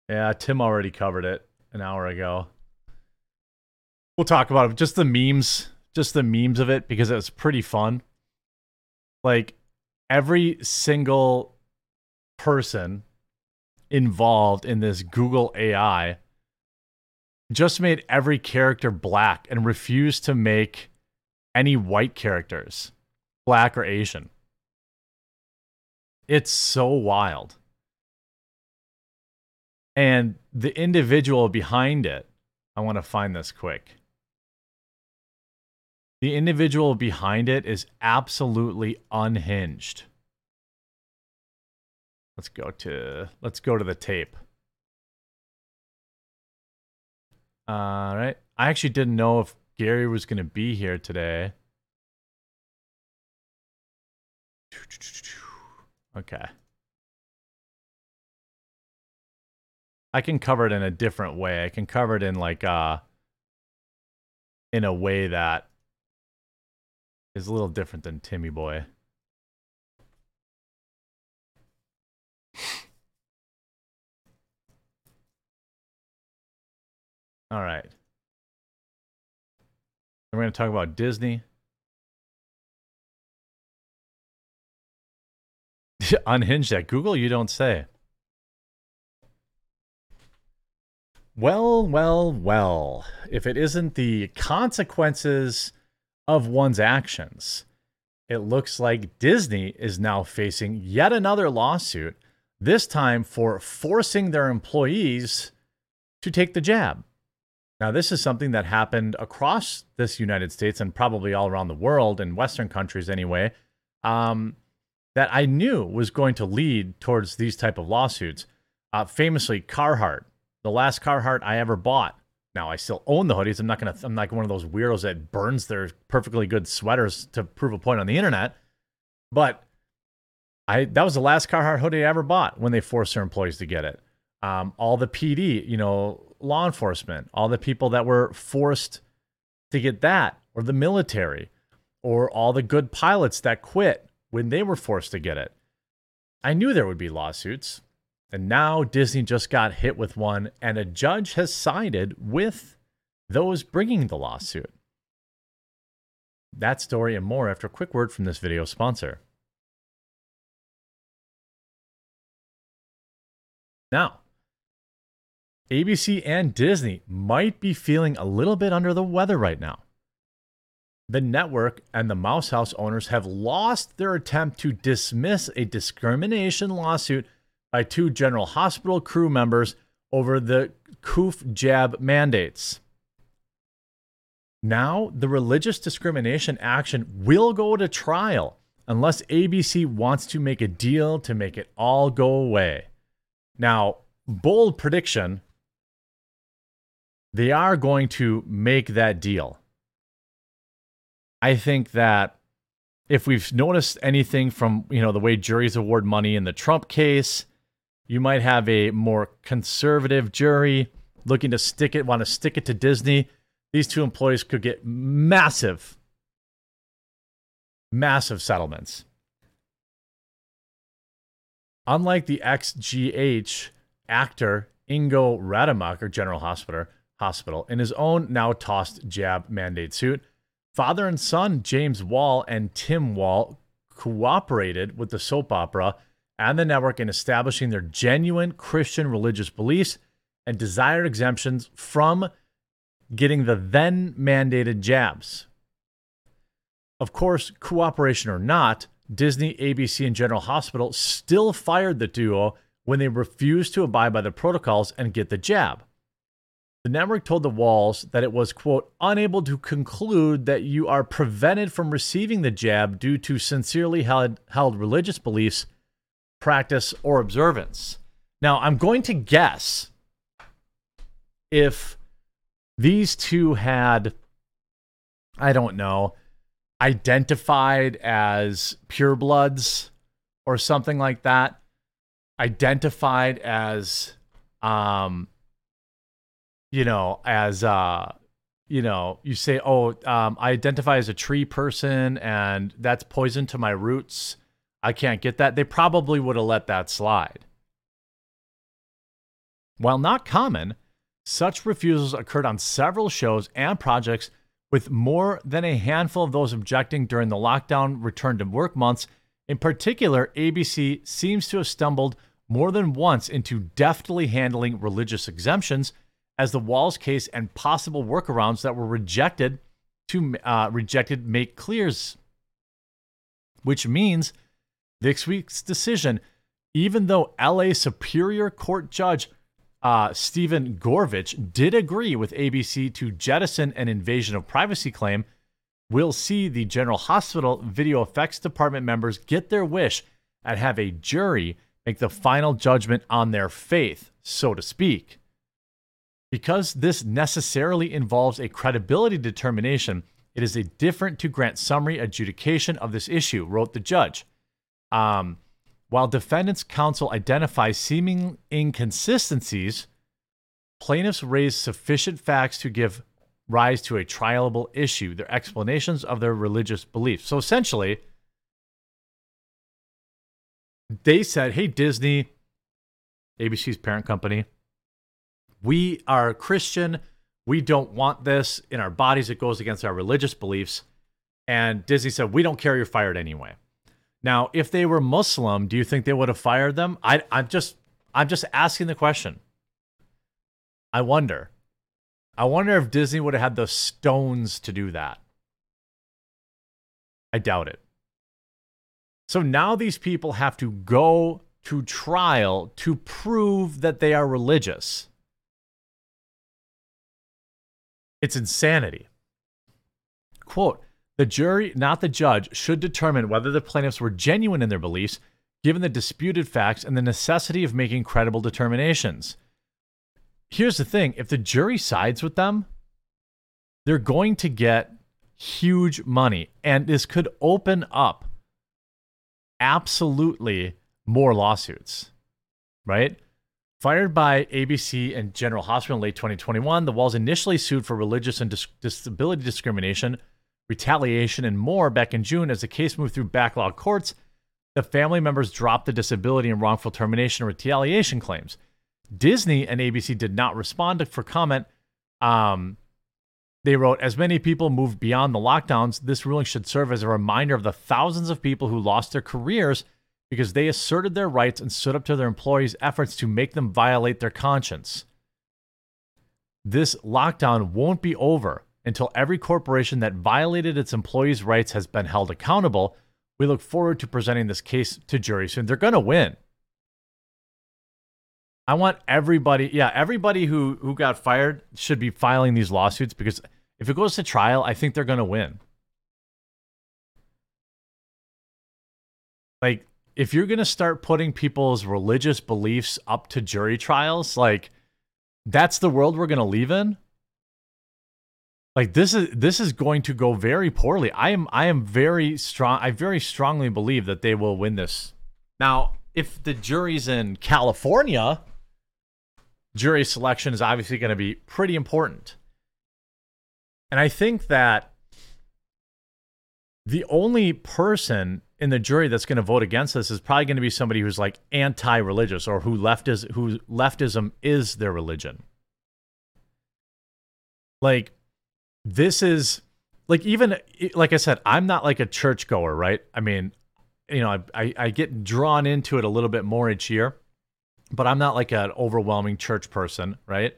Yeah, Tim already covered it an hour ago. We'll talk about it. Just the memes, just the memes of it, because it was pretty fun. Like every single person involved in this Google AI just made every character black and refused to make any white characters black or Asian. It's so wild. And the individual behind it, I want to find this quick. The individual behind it is absolutely unhinged. Let's go to let's go to the tape. All right. I actually didn't know if Gary was going to be here today. Okay. I can cover it in a different way. I can cover it in like uh in a way that is a little different than Timmy Boy. All right. We're going to talk about Disney. Unhinged at Google, you don't say. Well, well, well. If it isn't the consequences of one's actions, it looks like Disney is now facing yet another lawsuit, this time for forcing their employees to take the jab. Now, this is something that happened across this United States and probably all around the world, in Western countries anyway, um, that I knew was going to lead towards these type of lawsuits. Uh, famously, Carhartt, the last Carhartt I ever bought. Now I still own the hoodies. I'm not gonna. I'm like one of those weirdos that burns their perfectly good sweaters to prove a point on the internet. But I that was the last Carhartt hoodie I ever bought when they forced their employees to get it. Um, all the PD, you know, law enforcement, all the people that were forced to get that, or the military, or all the good pilots that quit when they were forced to get it. I knew there would be lawsuits. And now Disney just got hit with one, and a judge has sided with those bringing the lawsuit. That story and more after a quick word from this video sponsor. Now, ABC and Disney might be feeling a little bit under the weather right now. The network and the Mouse House owners have lost their attempt to dismiss a discrimination lawsuit by two General Hospital crew members over the COOF jab mandates. Now, the religious discrimination action will go to trial unless ABC wants to make a deal to make it all go away. Now, bold prediction they are going to make that deal. I think that if we've noticed anything from, you know, the way juries award money in the Trump case, you might have a more conservative jury looking to stick it, want to stick it to Disney. These two employees could get massive, massive settlements. Unlike the XGH actor Ingo Rademacher General Hospital, Hospital in his own now tossed jab mandate suit. Father and son James Wall and Tim Wall cooperated with the soap opera and the network in establishing their genuine Christian religious beliefs and desired exemptions from getting the then mandated jabs. Of course, cooperation or not, Disney, ABC, and General Hospital still fired the duo when they refused to abide by the protocols and get the jab. The network told the Walls that it was, quote, unable to conclude that you are prevented from receiving the jab due to sincerely held, held religious beliefs, practice, or observance. Now, I'm going to guess if these two had, I don't know, identified as purebloods or something like that, identified as um, you know, as uh, you know, you say, "Oh, um, I identify as a tree person, and that's poison to my roots. I can't get that." They probably would have let that slide. While not common, such refusals occurred on several shows and projects, with more than a handful of those objecting during the lockdown return to work months. In particular, ABC seems to have stumbled more than once into deftly handling religious exemptions as the Walls case and possible workarounds that were rejected to uh, rejected make clears, which means this week's decision, even though LA Superior Court Judge uh, Stephen Goorvitch did agree with ABC to jettison an invasion of privacy claim, will see the General Hospital Video Effects Department members get their wish and have a jury make the final judgment on their faith, so to speak. Because this necessarily involves a credibility determination, it is a different to grant summary adjudication of this issue, wrote the judge. Um, while defendants' counsel identifies seeming inconsistencies, plaintiffs raise sufficient facts to give rise to a trialable issue, their explanations of their religious beliefs. So essentially, they said, hey, Disney, ABC's parent company, we are Christian. We don't want this in our bodies. It goes against our religious beliefs. And Disney said, we don't care. You're fired anyway. Now, if they were Muslim, do you think they would have fired them? I, I'm just, I'm just asking the question. I wonder. I wonder if Disney would have had the stones to do that. I doubt it. So now these people have to go to trial to prove that they are religious. It's insanity. Quote The jury, not the judge, should determine whether the plaintiffs were genuine in their beliefs, given the disputed facts and the necessity of making credible determinations. Here's the thing if the jury sides with them, they're going to get huge money. And this could open up absolutely more lawsuits, right? Fired by ABC and General Hospital in late 2021, the Walls initially sued for religious and dis- disability discrimination, retaliation, and more back in June. As the case moved through backlog courts, the family members dropped the disability and wrongful termination retaliation claims. Disney and ABC did not respond for comment. Um, they wrote, as many people moved beyond the lockdowns, this ruling should serve as a reminder of the thousands of people who lost their careers because they asserted their rights and stood up to their employees' efforts to make them violate their conscience. This lockdown won't be over until every corporation that violated its employees' rights has been held accountable. We look forward to presenting this case to jury soon. They're going to win. I want everybody, yeah, everybody who who got fired should be filing these lawsuits because if it goes to trial, I think they're going to win. Like if you're going to start putting people's religious beliefs up to jury trials, like that's the world we're going to live in. Like this is this is going to go very poorly. I am I am very strong I very strongly believe that they will win this. Now, if the jury's in California, jury selection is obviously going to be pretty important. And I think that the only person in the jury that's going to vote against this is probably going to be somebody who's like anti-religious or who left is who leftism is their religion. Like this is like even like I said, I'm not like a churchgoer, right? I mean, you know, I, I, I get drawn into it a little bit more each year but I'm not like an overwhelming church person, right?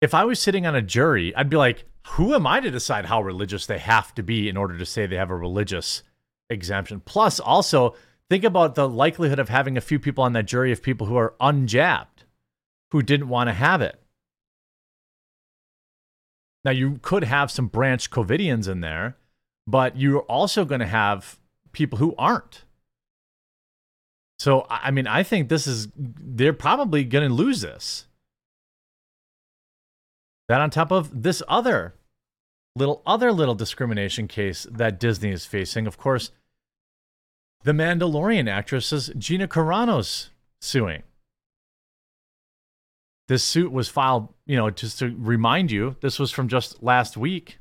If I was sitting on a jury, I'd be like, who am I to decide how religious they have to be in order to say they have a religious exemption? Plus, also, think about the likelihood of having a few people on that jury of people who are unjabbed, who didn't want to have it. Now, you could have some branch COVIDians in there, but you're also going to have people who aren't. So, I mean, I think this is, they're probably going to lose this. That on top of this other little, other little discrimination case that Disney is facing. Of course, the Mandalorian actress is Gina Carano's suing. This suit was filed, you know, just to remind you, this was from just last week.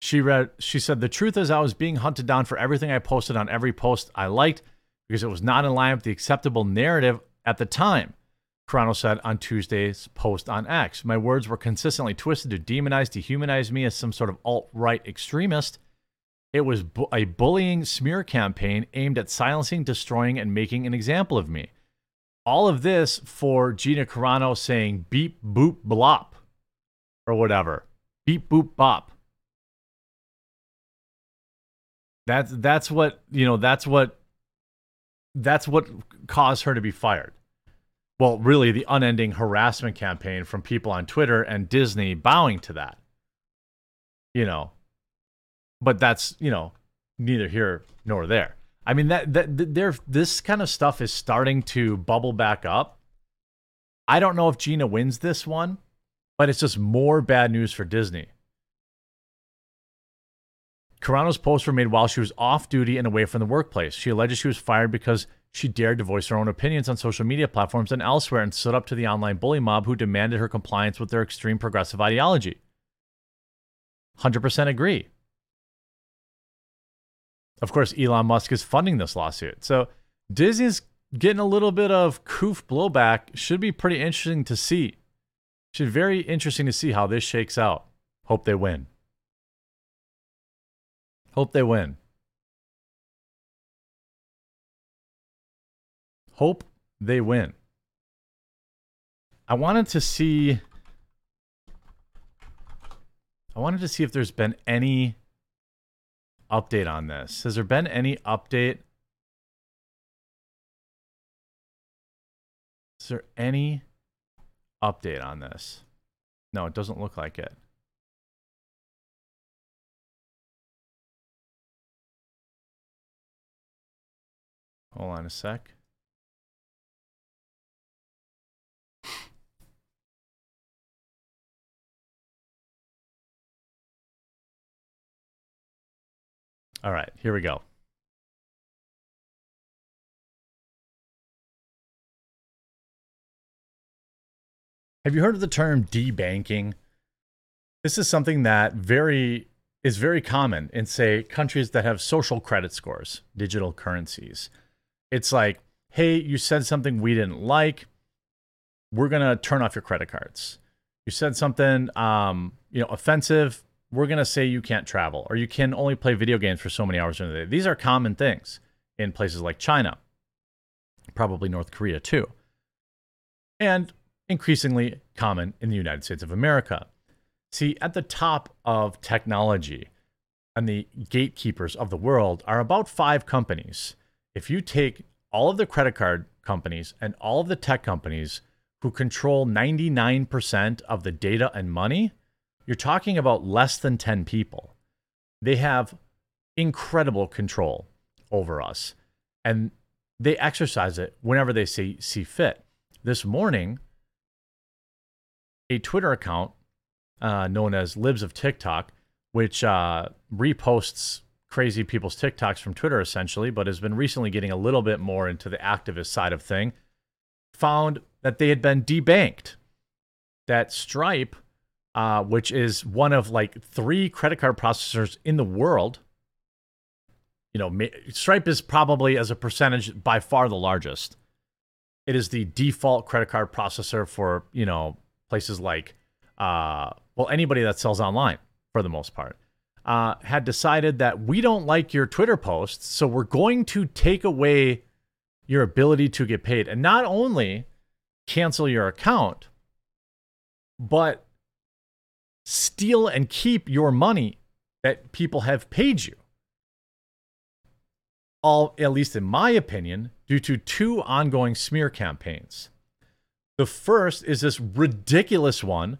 She read she said the truth is I was being hunted down for everything I posted on every post I liked because it was not in line with the acceptable narrative at the time. Carano said on Tuesday's post on X. My words were consistently twisted to demonize, dehumanize me as some sort of alt right extremist. It was bu- a bullying smear campaign aimed at silencing, destroying, and making an example of me. All of this for Gina Carano saying beep, boop, blop, or whatever. Beep, boop, bop. That's that's what you know. That's what that's what caused her to be fired. Well, really, the unending harassment campaign from people on Twitter and Disney bowing to that. You know, but that's you know neither here nor there. I mean that that there this kind of stuff is starting to bubble back up. I don't know if Gina wins this one, but it's just more bad news for Disney. Carano's posts were made while she was off duty and away from the workplace. She alleges she was fired because she dared to voice her own opinions on social media platforms and elsewhere and stood up to the online bully mob who demanded her compliance with their extreme progressive ideology. 100% agree. Of course, Elon Musk is funding this lawsuit. So Disney's getting a little bit of coof blowback. Should be pretty interesting to see. Should be very interesting to see how this shakes out. Hope they win. Hope they win. Hope they win. I wanted to see I wanted to see if there's been any update on this. Has there been any update? Is there any update on this? No, it doesn't look like it. Hold on a sec. All right, here we go. Have you heard of the term debanking? This is something that very is very common in say countries that have social credit scores, digital currencies. It's like, "Hey, you said something we didn't like. We're going to turn off your credit cards." You said something um, you know, offensive we're going to say you can't travel or you can only play video games for so many hours in a day. These are common things in places like China, probably North Korea too, and increasingly common in the United States of America. See, at the top of technology and the gatekeepers of the world are about five companies. If you take all of the credit card companies and all of the tech companies who control 99% of the data and money, you're talking about less than 10 people. They have incredible control over us and they exercise it whenever they see, see fit. This morning, a Twitter account uh, known as Libs of TikTok, which uh, reposts crazy people's TikToks from Twitter essentially, but has been recently getting a little bit more into the activist side of thing, found that they had been debanked. That Stripe uh, which is one of like three credit card processors in the world. You know, Stripe is probably as a percentage by far the largest. It is the default credit card processor for you know places like uh, well anybody that sells online for the most part. Uh, had decided that we don't like your Twitter posts, so we're going to take away your ability to get paid, and not only cancel your account, but steal and keep your money that people have paid you. All, at least in my opinion, due to two ongoing smear campaigns. The first is this ridiculous one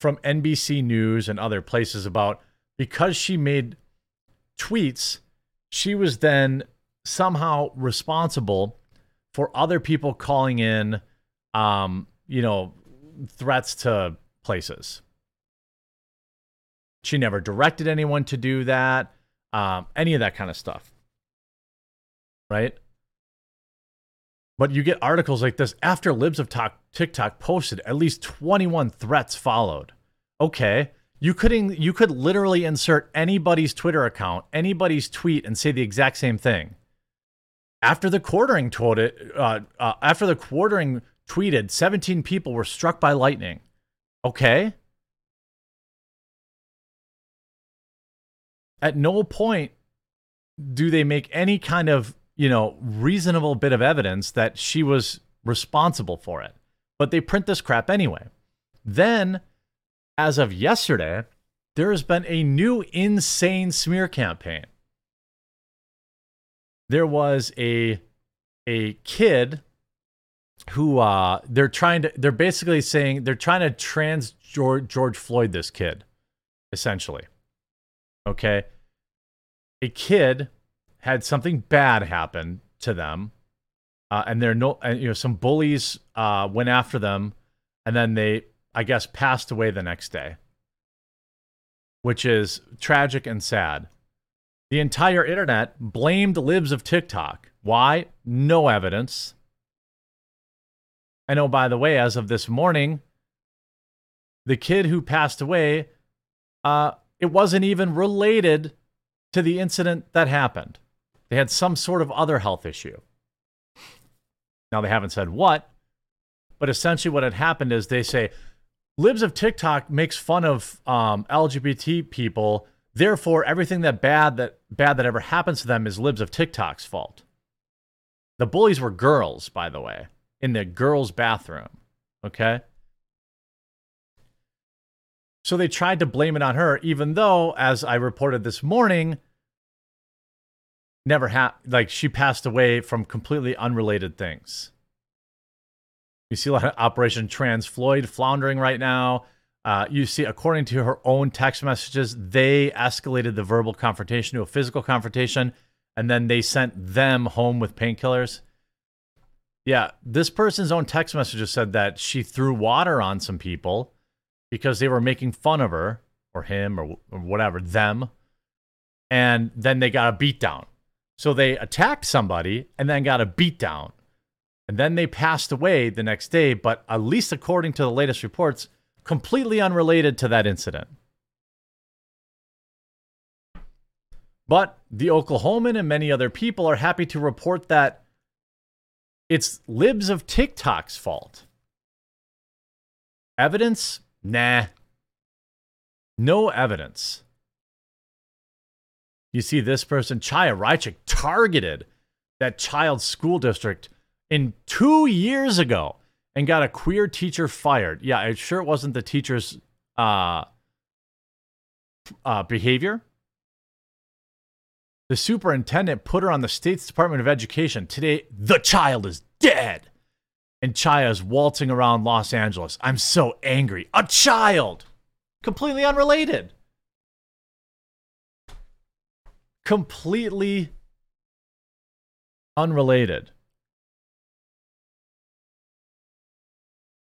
from NBC News and other places about because she made tweets, she was then somehow responsible for other people calling in, um, you know, threats to places. She never directed anyone to do that, um, any of that kind of stuff. Right? But you get articles like this after Libs of TikTok posted, at least 21 threats followed. Okay, you could you could literally insert anybody's Twitter account, anybody's tweet, and say the exact same thing. After the quartering tweeted, uh, uh, after the quartering tweeted, 17 people were struck by lightning. Okay, At no point do they make any kind of, you know, reasonable bit of evidence that she was responsible for it? But they print this crap anyway. Then, as of yesterday, there has been a new insane smear campaign. There was a a kid who uh they're trying to they're basically saying they're trying to trans George, George Floyd this kid essentially. Okay? A kid had something bad happen to them uh, and they're no and you know some bullies uh went after them and then they I guess passed away the next day. Which is tragic and sad. The entire internet blamed libs of TikTok. Why? No evidence. I know, by the way, as of this morning, the kid who passed away, uh, it wasn't even related to the incident that happened. They had some sort of other health issue. Now, they haven't said what, but essentially what had happened is they say, Libs of TikTok makes fun of um, LGBT people. Therefore, everything that bad that bad that ever happens to them is Libs of TikTok's fault. The bullies were girls, by the way in the girls' bathroom. Okay. So they tried to blame it on her, even though, as I reported this morning, never had, like, she passed away from completely unrelated things. You see a lot of Operation Trans Floyd floundering right now. Uh, you see, according to her own text messages, they escalated the verbal confrontation to a physical confrontation, and then they sent them home with painkillers. Yeah, this person's own text messages said that she threw water on some people because they were making fun of her or him or, or whatever, them. And then they got a beat down. So they attacked somebody and then got a beat down. And then they passed away the next day, but at least according to the latest reports, completely unrelated to that incident. But the Oklahoman and many other people are happy to report that it's libs of TikTok's fault. Evidence? Nah. No evidence. You see, this person, Chaya Raichik, targeted that child's school district in two years ago and got a queer teacher fired. Yeah, I'm sure it wasn't the teacher's uh, uh, behavior, the superintendent put her on the state's Department of Education. Today, the child is dead. And Chaya is waltzing around Los Angeles. I'm so angry. A child! Completely unrelated. Completely unrelated.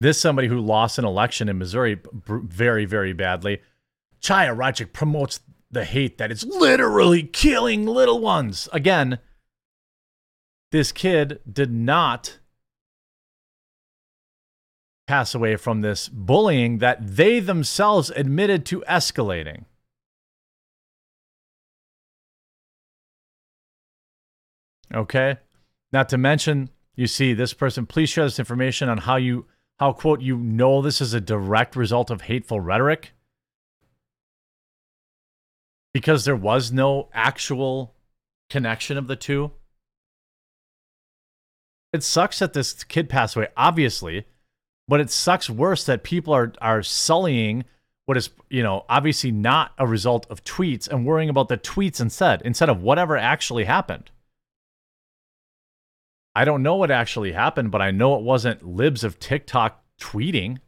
This somebody who lost an election in Missouri very, very badly. Chaya Raichik promotes the hate that is literally killing little ones. Again, this kid did not pass away from this bullying that they themselves admitted to escalating. Okay? Not to mention, you see this person, please share this information on how you how quote you know this is a direct result of hateful rhetoric because there was no actual connection of the two. It sucks that this kid passed away, obviously, but it sucks worse that people are are sullying what is, you know, obviously not a result of tweets and worrying about the tweets instead, instead of whatever actually happened. I don't know what actually happened, but I know it wasn't libs of TikTok tweeting.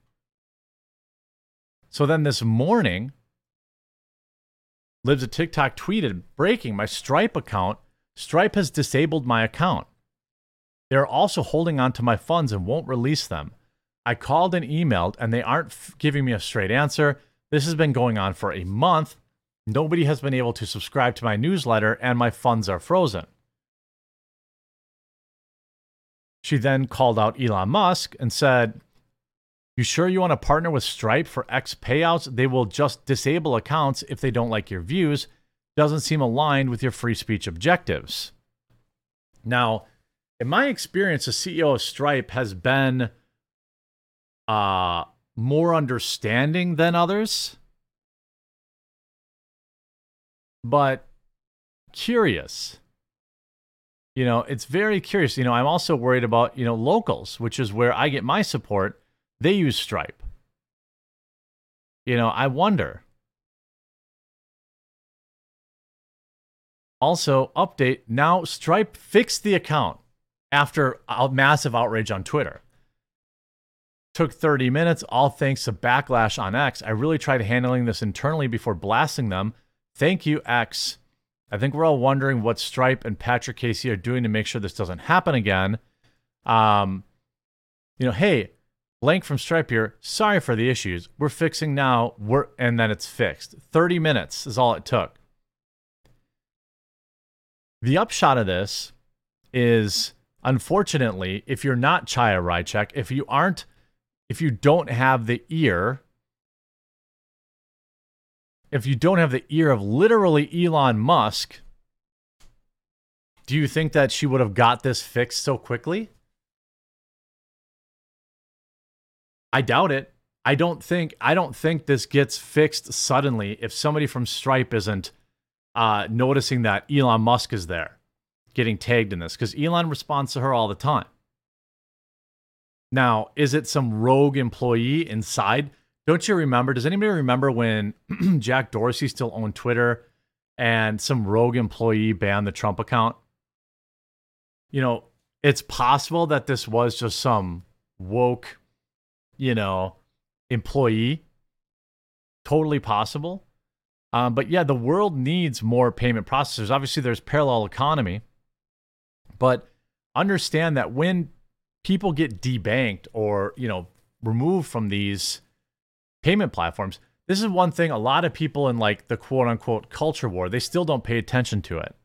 So then this morning, Libs of TikTok tweeted, breaking my Stripe account. Stripe has disabled my account. They are also holding on to my funds and won't release them. I called and emailed, and they aren't f- giving me a straight answer. This has been going on for a month. Nobody has been able to subscribe to my newsletter, and my funds are frozen. She then called out Elon Musk and said, you sure you want to partner with Stripe for X payouts? They will just disable accounts if they don't like your views. Doesn't seem aligned with your free speech objectives. Now, in my experience, the CEO of Stripe has been uh, more understanding than others. But curious. You know, it's very curious. You know, I'm also worried about, you know, locals, which is where I get my support. They use Stripe. You know, I wonder. Also, update now Stripe fixed the account after a massive outrage on Twitter. Took 30 minutes, all thanks to backlash on X. I really tried handling this internally before blasting them. Thank you, X. I think we're all wondering what Stripe and Patrick Casey are doing to make sure this doesn't happen again. Um, you know, hey, blank from Stripe here. Sorry for the issues. We're fixing now. We're and then it's fixed. 30 minutes is all it took. The upshot of this is unfortunately, if you're not Chaya Raichik, if you aren't, if you don't have the ear if you don't have the ear of literally Elon Musk, do you think that she would have got this fixed so quickly? I doubt it. I don't think I don't think this gets fixed suddenly if somebody from Stripe isn't uh, noticing that Elon Musk is there, getting tagged in this, because Elon responds to her all the time. Now, is it some rogue employee inside? Don't you remember? Does anybody remember when Jack Dorsey still owned Twitter and some rogue employee banned the Trump account? You know, it's possible that this was just some woke, you know, employee. Totally possible. Um, but yeah, the world needs more payment processors. Obviously, there's parallel economy, but understand that when people get debanked or you know removed from these payment platforms, this is one thing a lot of people in like the quote unquote culture war, they still don't pay attention to it.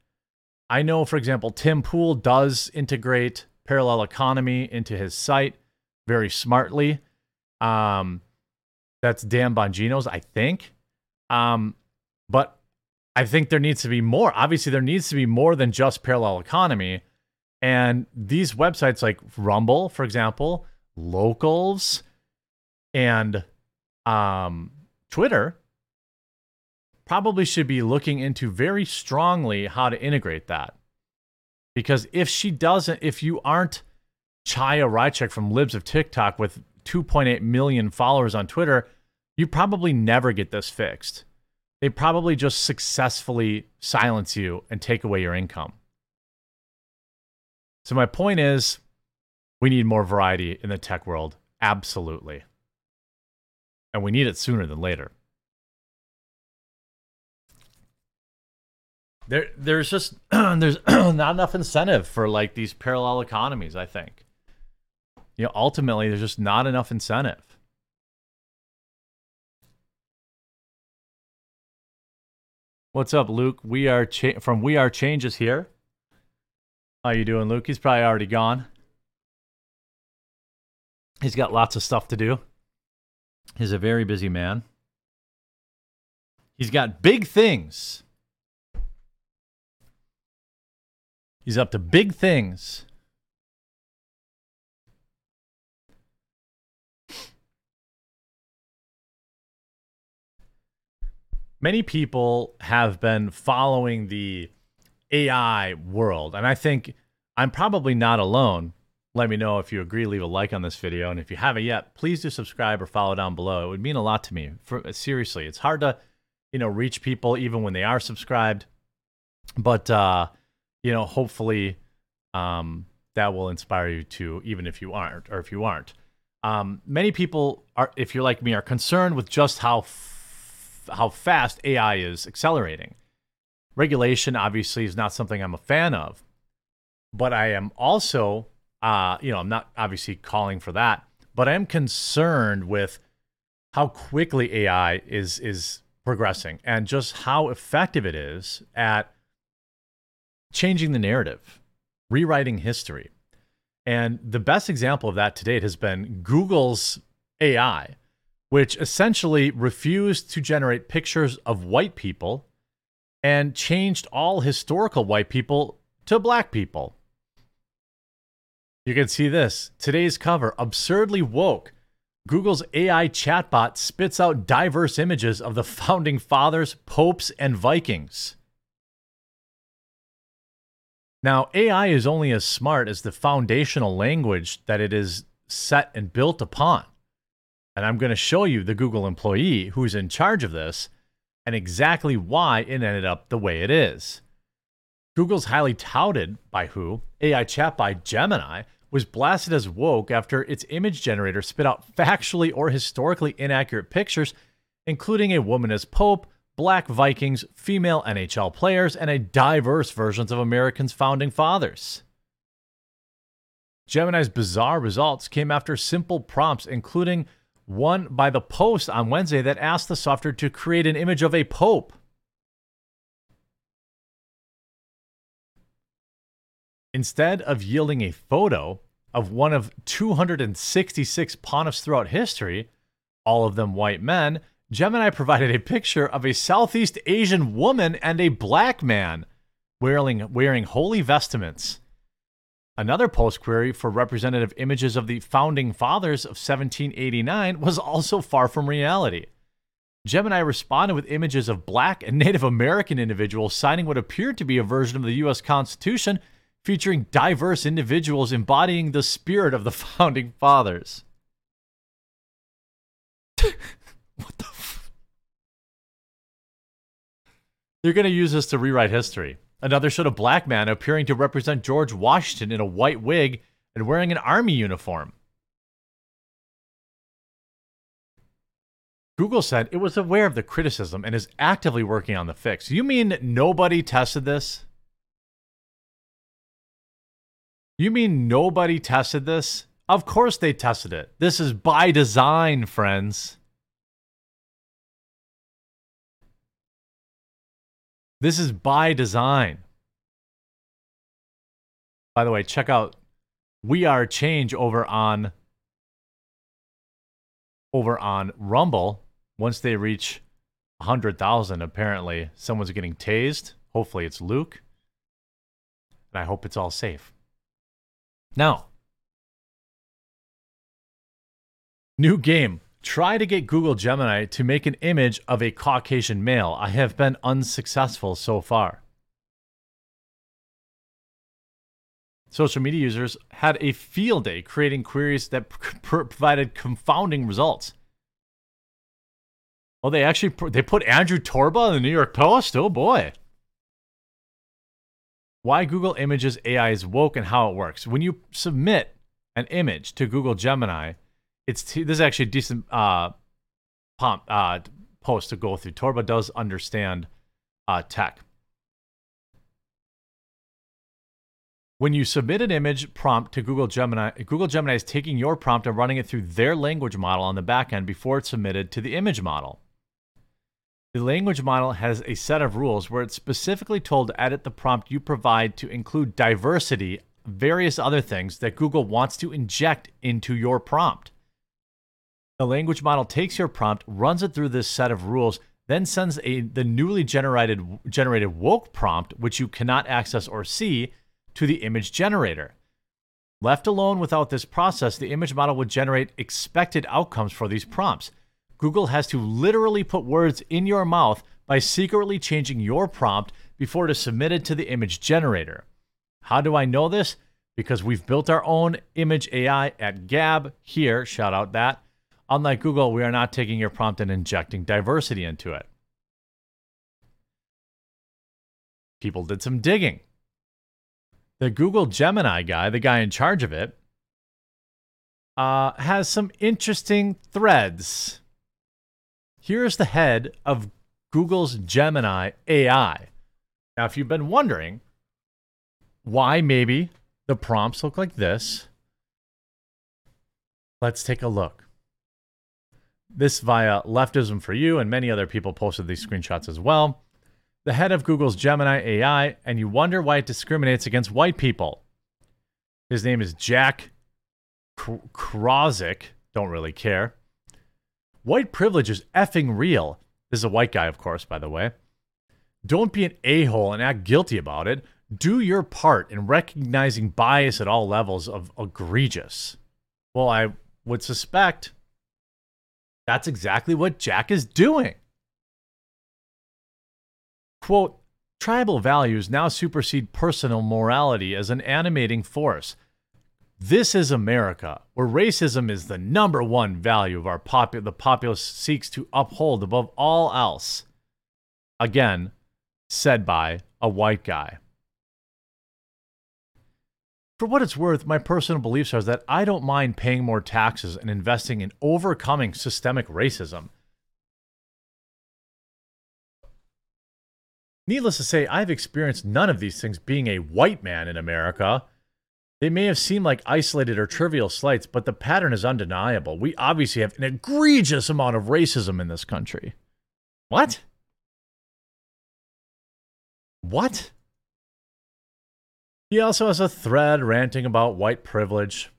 I know, for example, Tim Pool does integrate parallel economy into his site very smartly. Um, that's Dan Bongino's, I think. Um, but I think there needs to be more. Obviously, there needs to be more than just parallel economy. And these websites like Rumble, for example, Locals, and um, Twitter probably should be looking into very strongly how to integrate that. Because if she doesn't, if you aren't Chaya Raichik from Libs of TikTok with 2.8 million followers on Twitter, you probably never get this fixed. They probably just successfully silence you and take away your income. So, my point is, we need more variety in the tech world. Absolutely and we need it sooner than later. There, there's just there's not enough incentive for like these parallel economies. I think, you know, ultimately there's just not enough incentive. What's up, Luke? We are cha- from We Are Changes here. How you doing, Luke? He's probably already gone. He's got lots of stuff to do. He's a very busy man. He's got big things. He's up to big things. Many people have been following the AI world, and I think I'm probably not alone. Let me know if you agree. Leave a like on this video, and if you haven't yet, please do subscribe or follow down below. It would mean a lot to me. For seriously, it's hard to, you know, reach people even when they are subscribed, but uh, you know, hopefully, um, that will inspire you to, even if you aren't, or if you aren't. Um, many people are, if you're like me, are concerned with just how f- how fast AI is accelerating. Regulation obviously is not something I'm a fan of, but I am also uh, you know, I'm not obviously calling for that, but I am concerned with how quickly AI is is progressing and just how effective it is at changing the narrative, rewriting history. And the best example of that to date has been Google's AI, which essentially refused to generate pictures of white people and changed all historical white people to black people. You can see this. Today's cover absurdly woke. Google's AI chatbot spits out diverse images of the founding fathers, popes, and Vikings. Now, AI is only as smart as the foundational language that it is set and built upon. And I'm going to show you the Google employee who's in charge of this and exactly why it ended up the way it is. Google's highly touted by who AI chat by Gemini was blasted as woke after its image generator spit out factually or historically inaccurate pictures, including a woman as Pope, black Vikings, female NHL players, and a diverse versions of Americans' founding fathers. Gemini's bizarre results came after simple prompts, including one by the Post on Wednesday that asked the software to create an image of a pope. Instead of yielding a photo of one of 266 pontiffs throughout history, all of them white men, Gemini provided a picture of a Southeast Asian woman and a black man wearing, wearing holy vestments. Another post query for representative images of the founding fathers of 1789 was also far from reality. Gemini responded with images of black and Native American individuals signing what appeared to be a version of the U.S. Constitution featuring diverse individuals embodying the spirit of the founding fathers. what the f- They're going to use this to rewrite history. Another showed a black man appearing to represent George Washington in a white wig and wearing an army uniform. Google said it was aware of the criticism and is actively working on the fix. You mean nobody tested this? You mean nobody tested this? Of course they tested it. This is by design, friends. This is by design. By the way, check out We Are Change over on over on Rumble. Once they reach 100,000, apparently someone's getting tased. Hopefully it's Luke. And I hope it's all safe. Now, new game. Try to get Google Gemini to make an image of a Caucasian male. I have been unsuccessful so far. Social media users had a field day creating queries that provided confounding results. Oh, they actually they put Andrew Torba in the New York Post. Oh boy. Why Google Images AI is woke and how it works. When you submit an image to Google Gemini, it's this is actually a decent uh, pump, uh, post to go through. Torba does understand uh, tech. When you submit an image prompt to Google Gemini, Google Gemini is taking your prompt and running it through their language model on the back end before it's submitted to the image model. The language model has a set of rules where it's specifically told to edit the prompt you provide to include diversity, various other things that Google wants to inject into your prompt. The language model takes your prompt, runs it through this set of rules, then sends a the newly generated generated woke prompt, which you cannot access or see, to the image generator. Left alone without this process, the image model would generate expected outcomes for these prompts. Google has to literally put words in your mouth by secretly changing your prompt before it is submitted to the image generator. How do I know this? Because we've built our own image AI at Gab here, shout out that. Unlike Google, we are not taking your prompt and injecting diversity into it. People did some digging. The Google Gemini guy, the guy in charge of it, uh, has some interesting threads Here's the head of Google's Gemini AI. Now, if you've been wondering why maybe the prompts look like this, let's take a look. This via Leftism for You, and many other people posted these screenshots as well. The head of Google's Gemini AI, and you wonder why it discriminates against white people. His name is Jack Krawczyk. Don't really care. White privilege is effing real. This is a white guy, of course, by the way. Don't be an a hole and act guilty about it. Do your part in recognizing bias at all levels of egregious. Well, I would suspect that's exactly what Jack is doing. Quote Tribal values now supersede personal morality as an animating force. This is America, where racism is the number one value of our popu- the populace seeks to uphold above all else. Again, said by a white guy. For what it's worth, my personal beliefs are that I don't mind paying more taxes and investing in overcoming systemic racism. Needless to say, I've experienced none of these things being a white man in America. They may have seemed like isolated or trivial slights, but the pattern is undeniable. We obviously have an egregious amount of racism in this country. What? What? He also has a thread ranting about white privilege.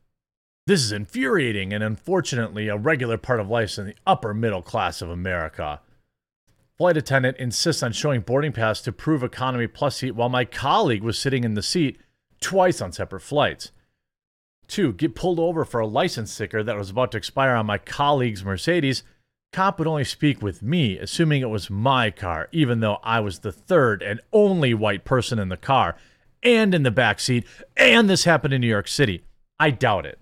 This is infuriating and unfortunately a regular part of life in the upper middle class of America. Flight attendant insists on showing boarding pass to prove economy plus seat while my colleague was sitting in the seat twice on separate flights. Two, get pulled over for a license sticker that was about to expire on my colleague's Mercedes. Cop would only speak with me, assuming it was my car, even though I was the third and only white person in the car and in the back seat, and this happened in New York City. I doubt it.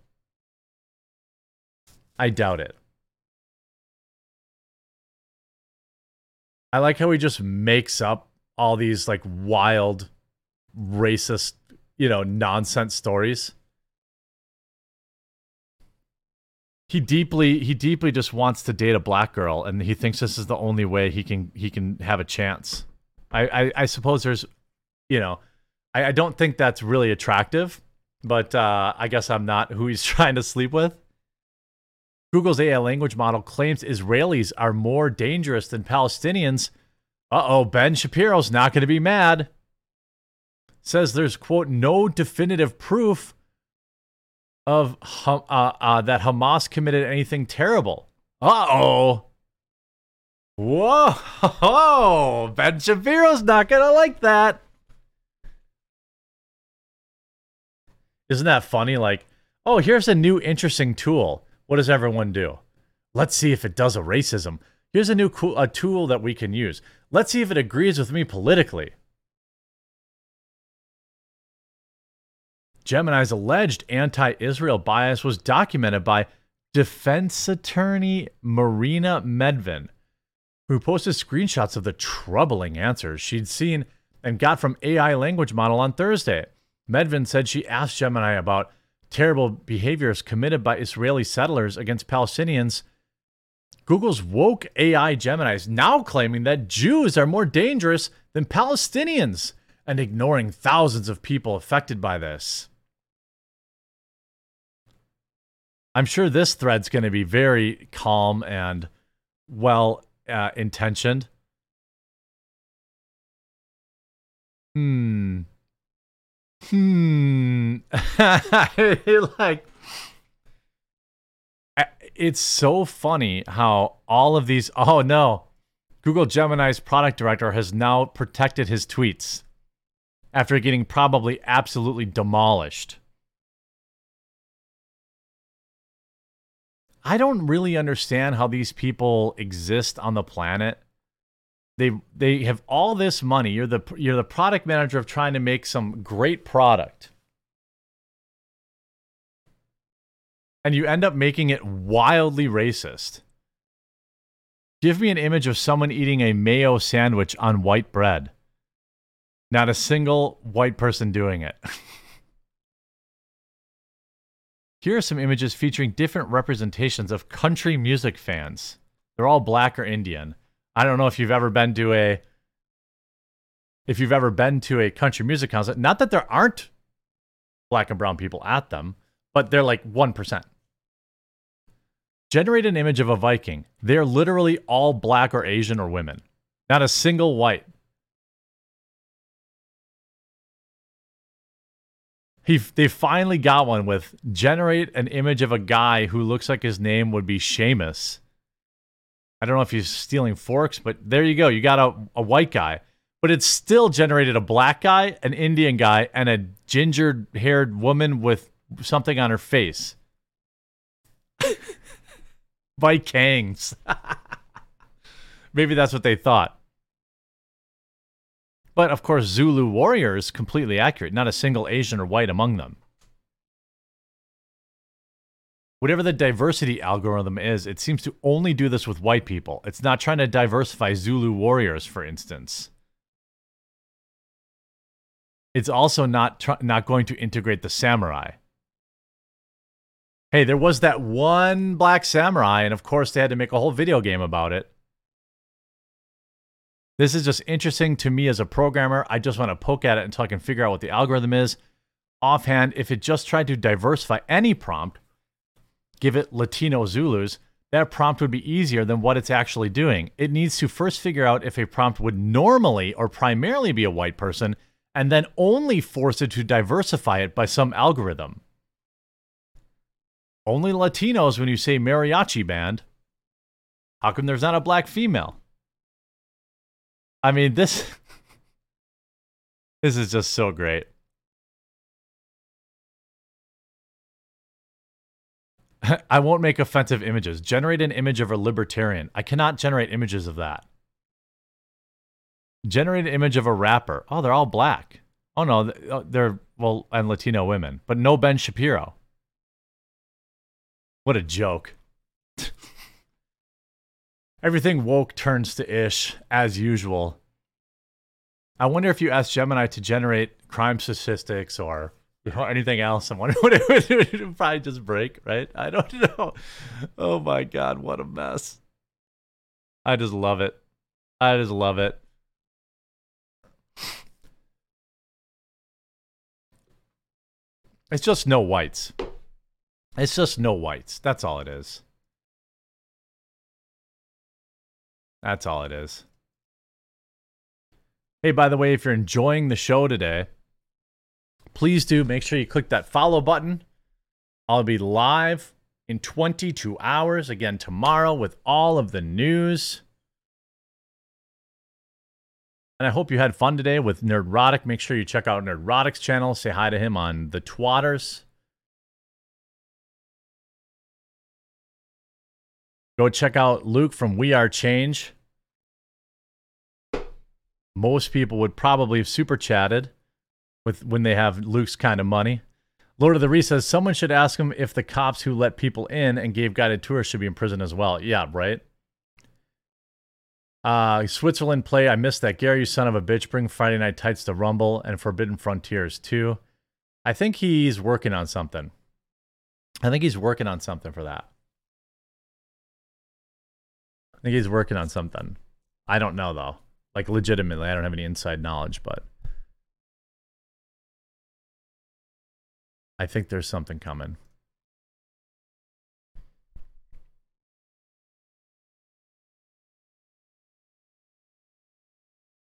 I doubt it. I like how he just makes up all these like wild racist, you know, nonsense stories. He deeply he deeply just wants to date a black girl and he thinks this is the only way he can he can have a chance. I I, I suppose there's you know, I, I don't think that's really attractive, but uh, I guess I'm not who he's trying to sleep with. Google's AI language model claims Israelis are more dangerous than Palestinians. Uh oh, Ben Shapiro's not going to be mad. Says there's, quote, no definitive proof of uh, uh, that Hamas committed anything terrible. Uh oh. Whoa, Ben Shapiro's not going to like that. Isn't that funny? Like, oh, here's a new interesting tool. What does everyone do? Let's see if it does a racism. Here's a new cool, a tool that we can use. Let's see if it agrees with me politically. Gemini's alleged anti Israel bias was documented by defense attorney Marina Medvin, who posted screenshots of the troubling answers she'd seen and got from AI language model on Thursday. Medvin said she asked Gemini about terrible behaviors committed by Israeli settlers against Palestinians. Google's woke AI Gemini is now claiming that Jews are more dangerous than Palestinians and ignoring thousands of people affected by this. I'm sure this thread's going to be very calm and well uh, intentioned. Hmm hmm. Like it's so funny how all of these oh no. Google gemini's product director has now protected his tweets after getting probably absolutely demolished. I don't really understand how these people exist on the planet they they have all this money. You're the you're the product manager of trying to make some great product. And you end up making it wildly racist. Give me an image of someone eating a mayo sandwich on white bread. Not a single white person doing it. Here are some images featuring different representations of country music fans. They're all black or Indian. I don't know if you've ever been to a if you've ever been to a country music concert. Not that there aren't black and brown people at them, but they're like 1%. Generate an image of a Viking. They're literally all black or Asian or women. Not a single white. He, they finally got one with generate an image of a guy who looks like his name would be Seamus I don't know if he's stealing forks, but there you go. You got a, a white guy, but it still generated a black guy, an Indian guy, and a ginger haired woman with something on her face. Vikings. Maybe that's what they thought. But of course, Zulu warriors completely accurate. Not a single Asian or white among them. Whatever the diversity algorithm is, it seems to only do this with white people. It's not trying to diversify Zulu warriors, for instance. It's also not tr- not going to integrate the samurai. Hey, there was that one black samurai, and of course they had to make a whole video game about it. This is just interesting to me as a programmer. I just want to poke at it until I can figure out what the algorithm is. Offhand, if it just tried to diversify any prompt, give it Latino Zulus, that prompt would be easier than what it's actually doing. It needs to first figure out if a prompt would normally or primarily be a white person, and then only force it to diversify it by some algorithm. Only Latinos when you say mariachi band. How come there's not a black female? I mean, this this is just so great. I won't make offensive images. Generate an image of a libertarian. I cannot generate images of that. Generate an image of a rapper. Oh, they're all black. Oh no, uh, they're well, and Latino women, but no Ben Shapiro. What a joke. Everything woke turns to ish as usual. I wonder if you ask Gemini to generate crime statistics or anything else, wonder what it would, it would probably just break, right? I don't know. Oh my god, what a mess. I just love it. I just love it. It's just no whites. It's just no whites. That's all it is. That's all it is. Hey, by the way, if you're enjoying the show today, please do make sure you click that follow button. I'll be live in 22 hours again tomorrow with all of the news. And I hope you had fun today with Nerdrotic. Make sure you check out Nerdrotic's channel. Say hi to him on the Twatters. Go check out Luke from We Are Change. Most people would probably have super chatted with when they have Luke's kind of money. Lord of the Ree says someone should ask him if the cops who let people in and gave guided tours should be in prison as well. Yeah, right. Uh, Switzerland play. I missed that. Gary, you son of a bitch. Bring Friday Night Tights to Rumble and Forbidden Frontiers too. I think he's working on something. I think he's working on something for that. I think he's working on something. I don't know though. Like legitimately, I don't have any inside knowledge, but I think there's something coming.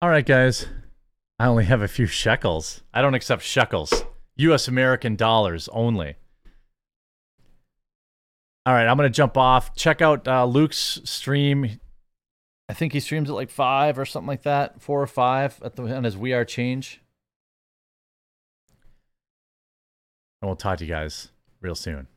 All right, guys. I only have a few shekels. I don't accept shekels. US American dollars only. All right, I'm going to jump off. Check out uh, Luke's stream. I think he streams at like 5 or something like that, 4 or 5 at the, on his We Are Change. And we'll talk to you guys real soon.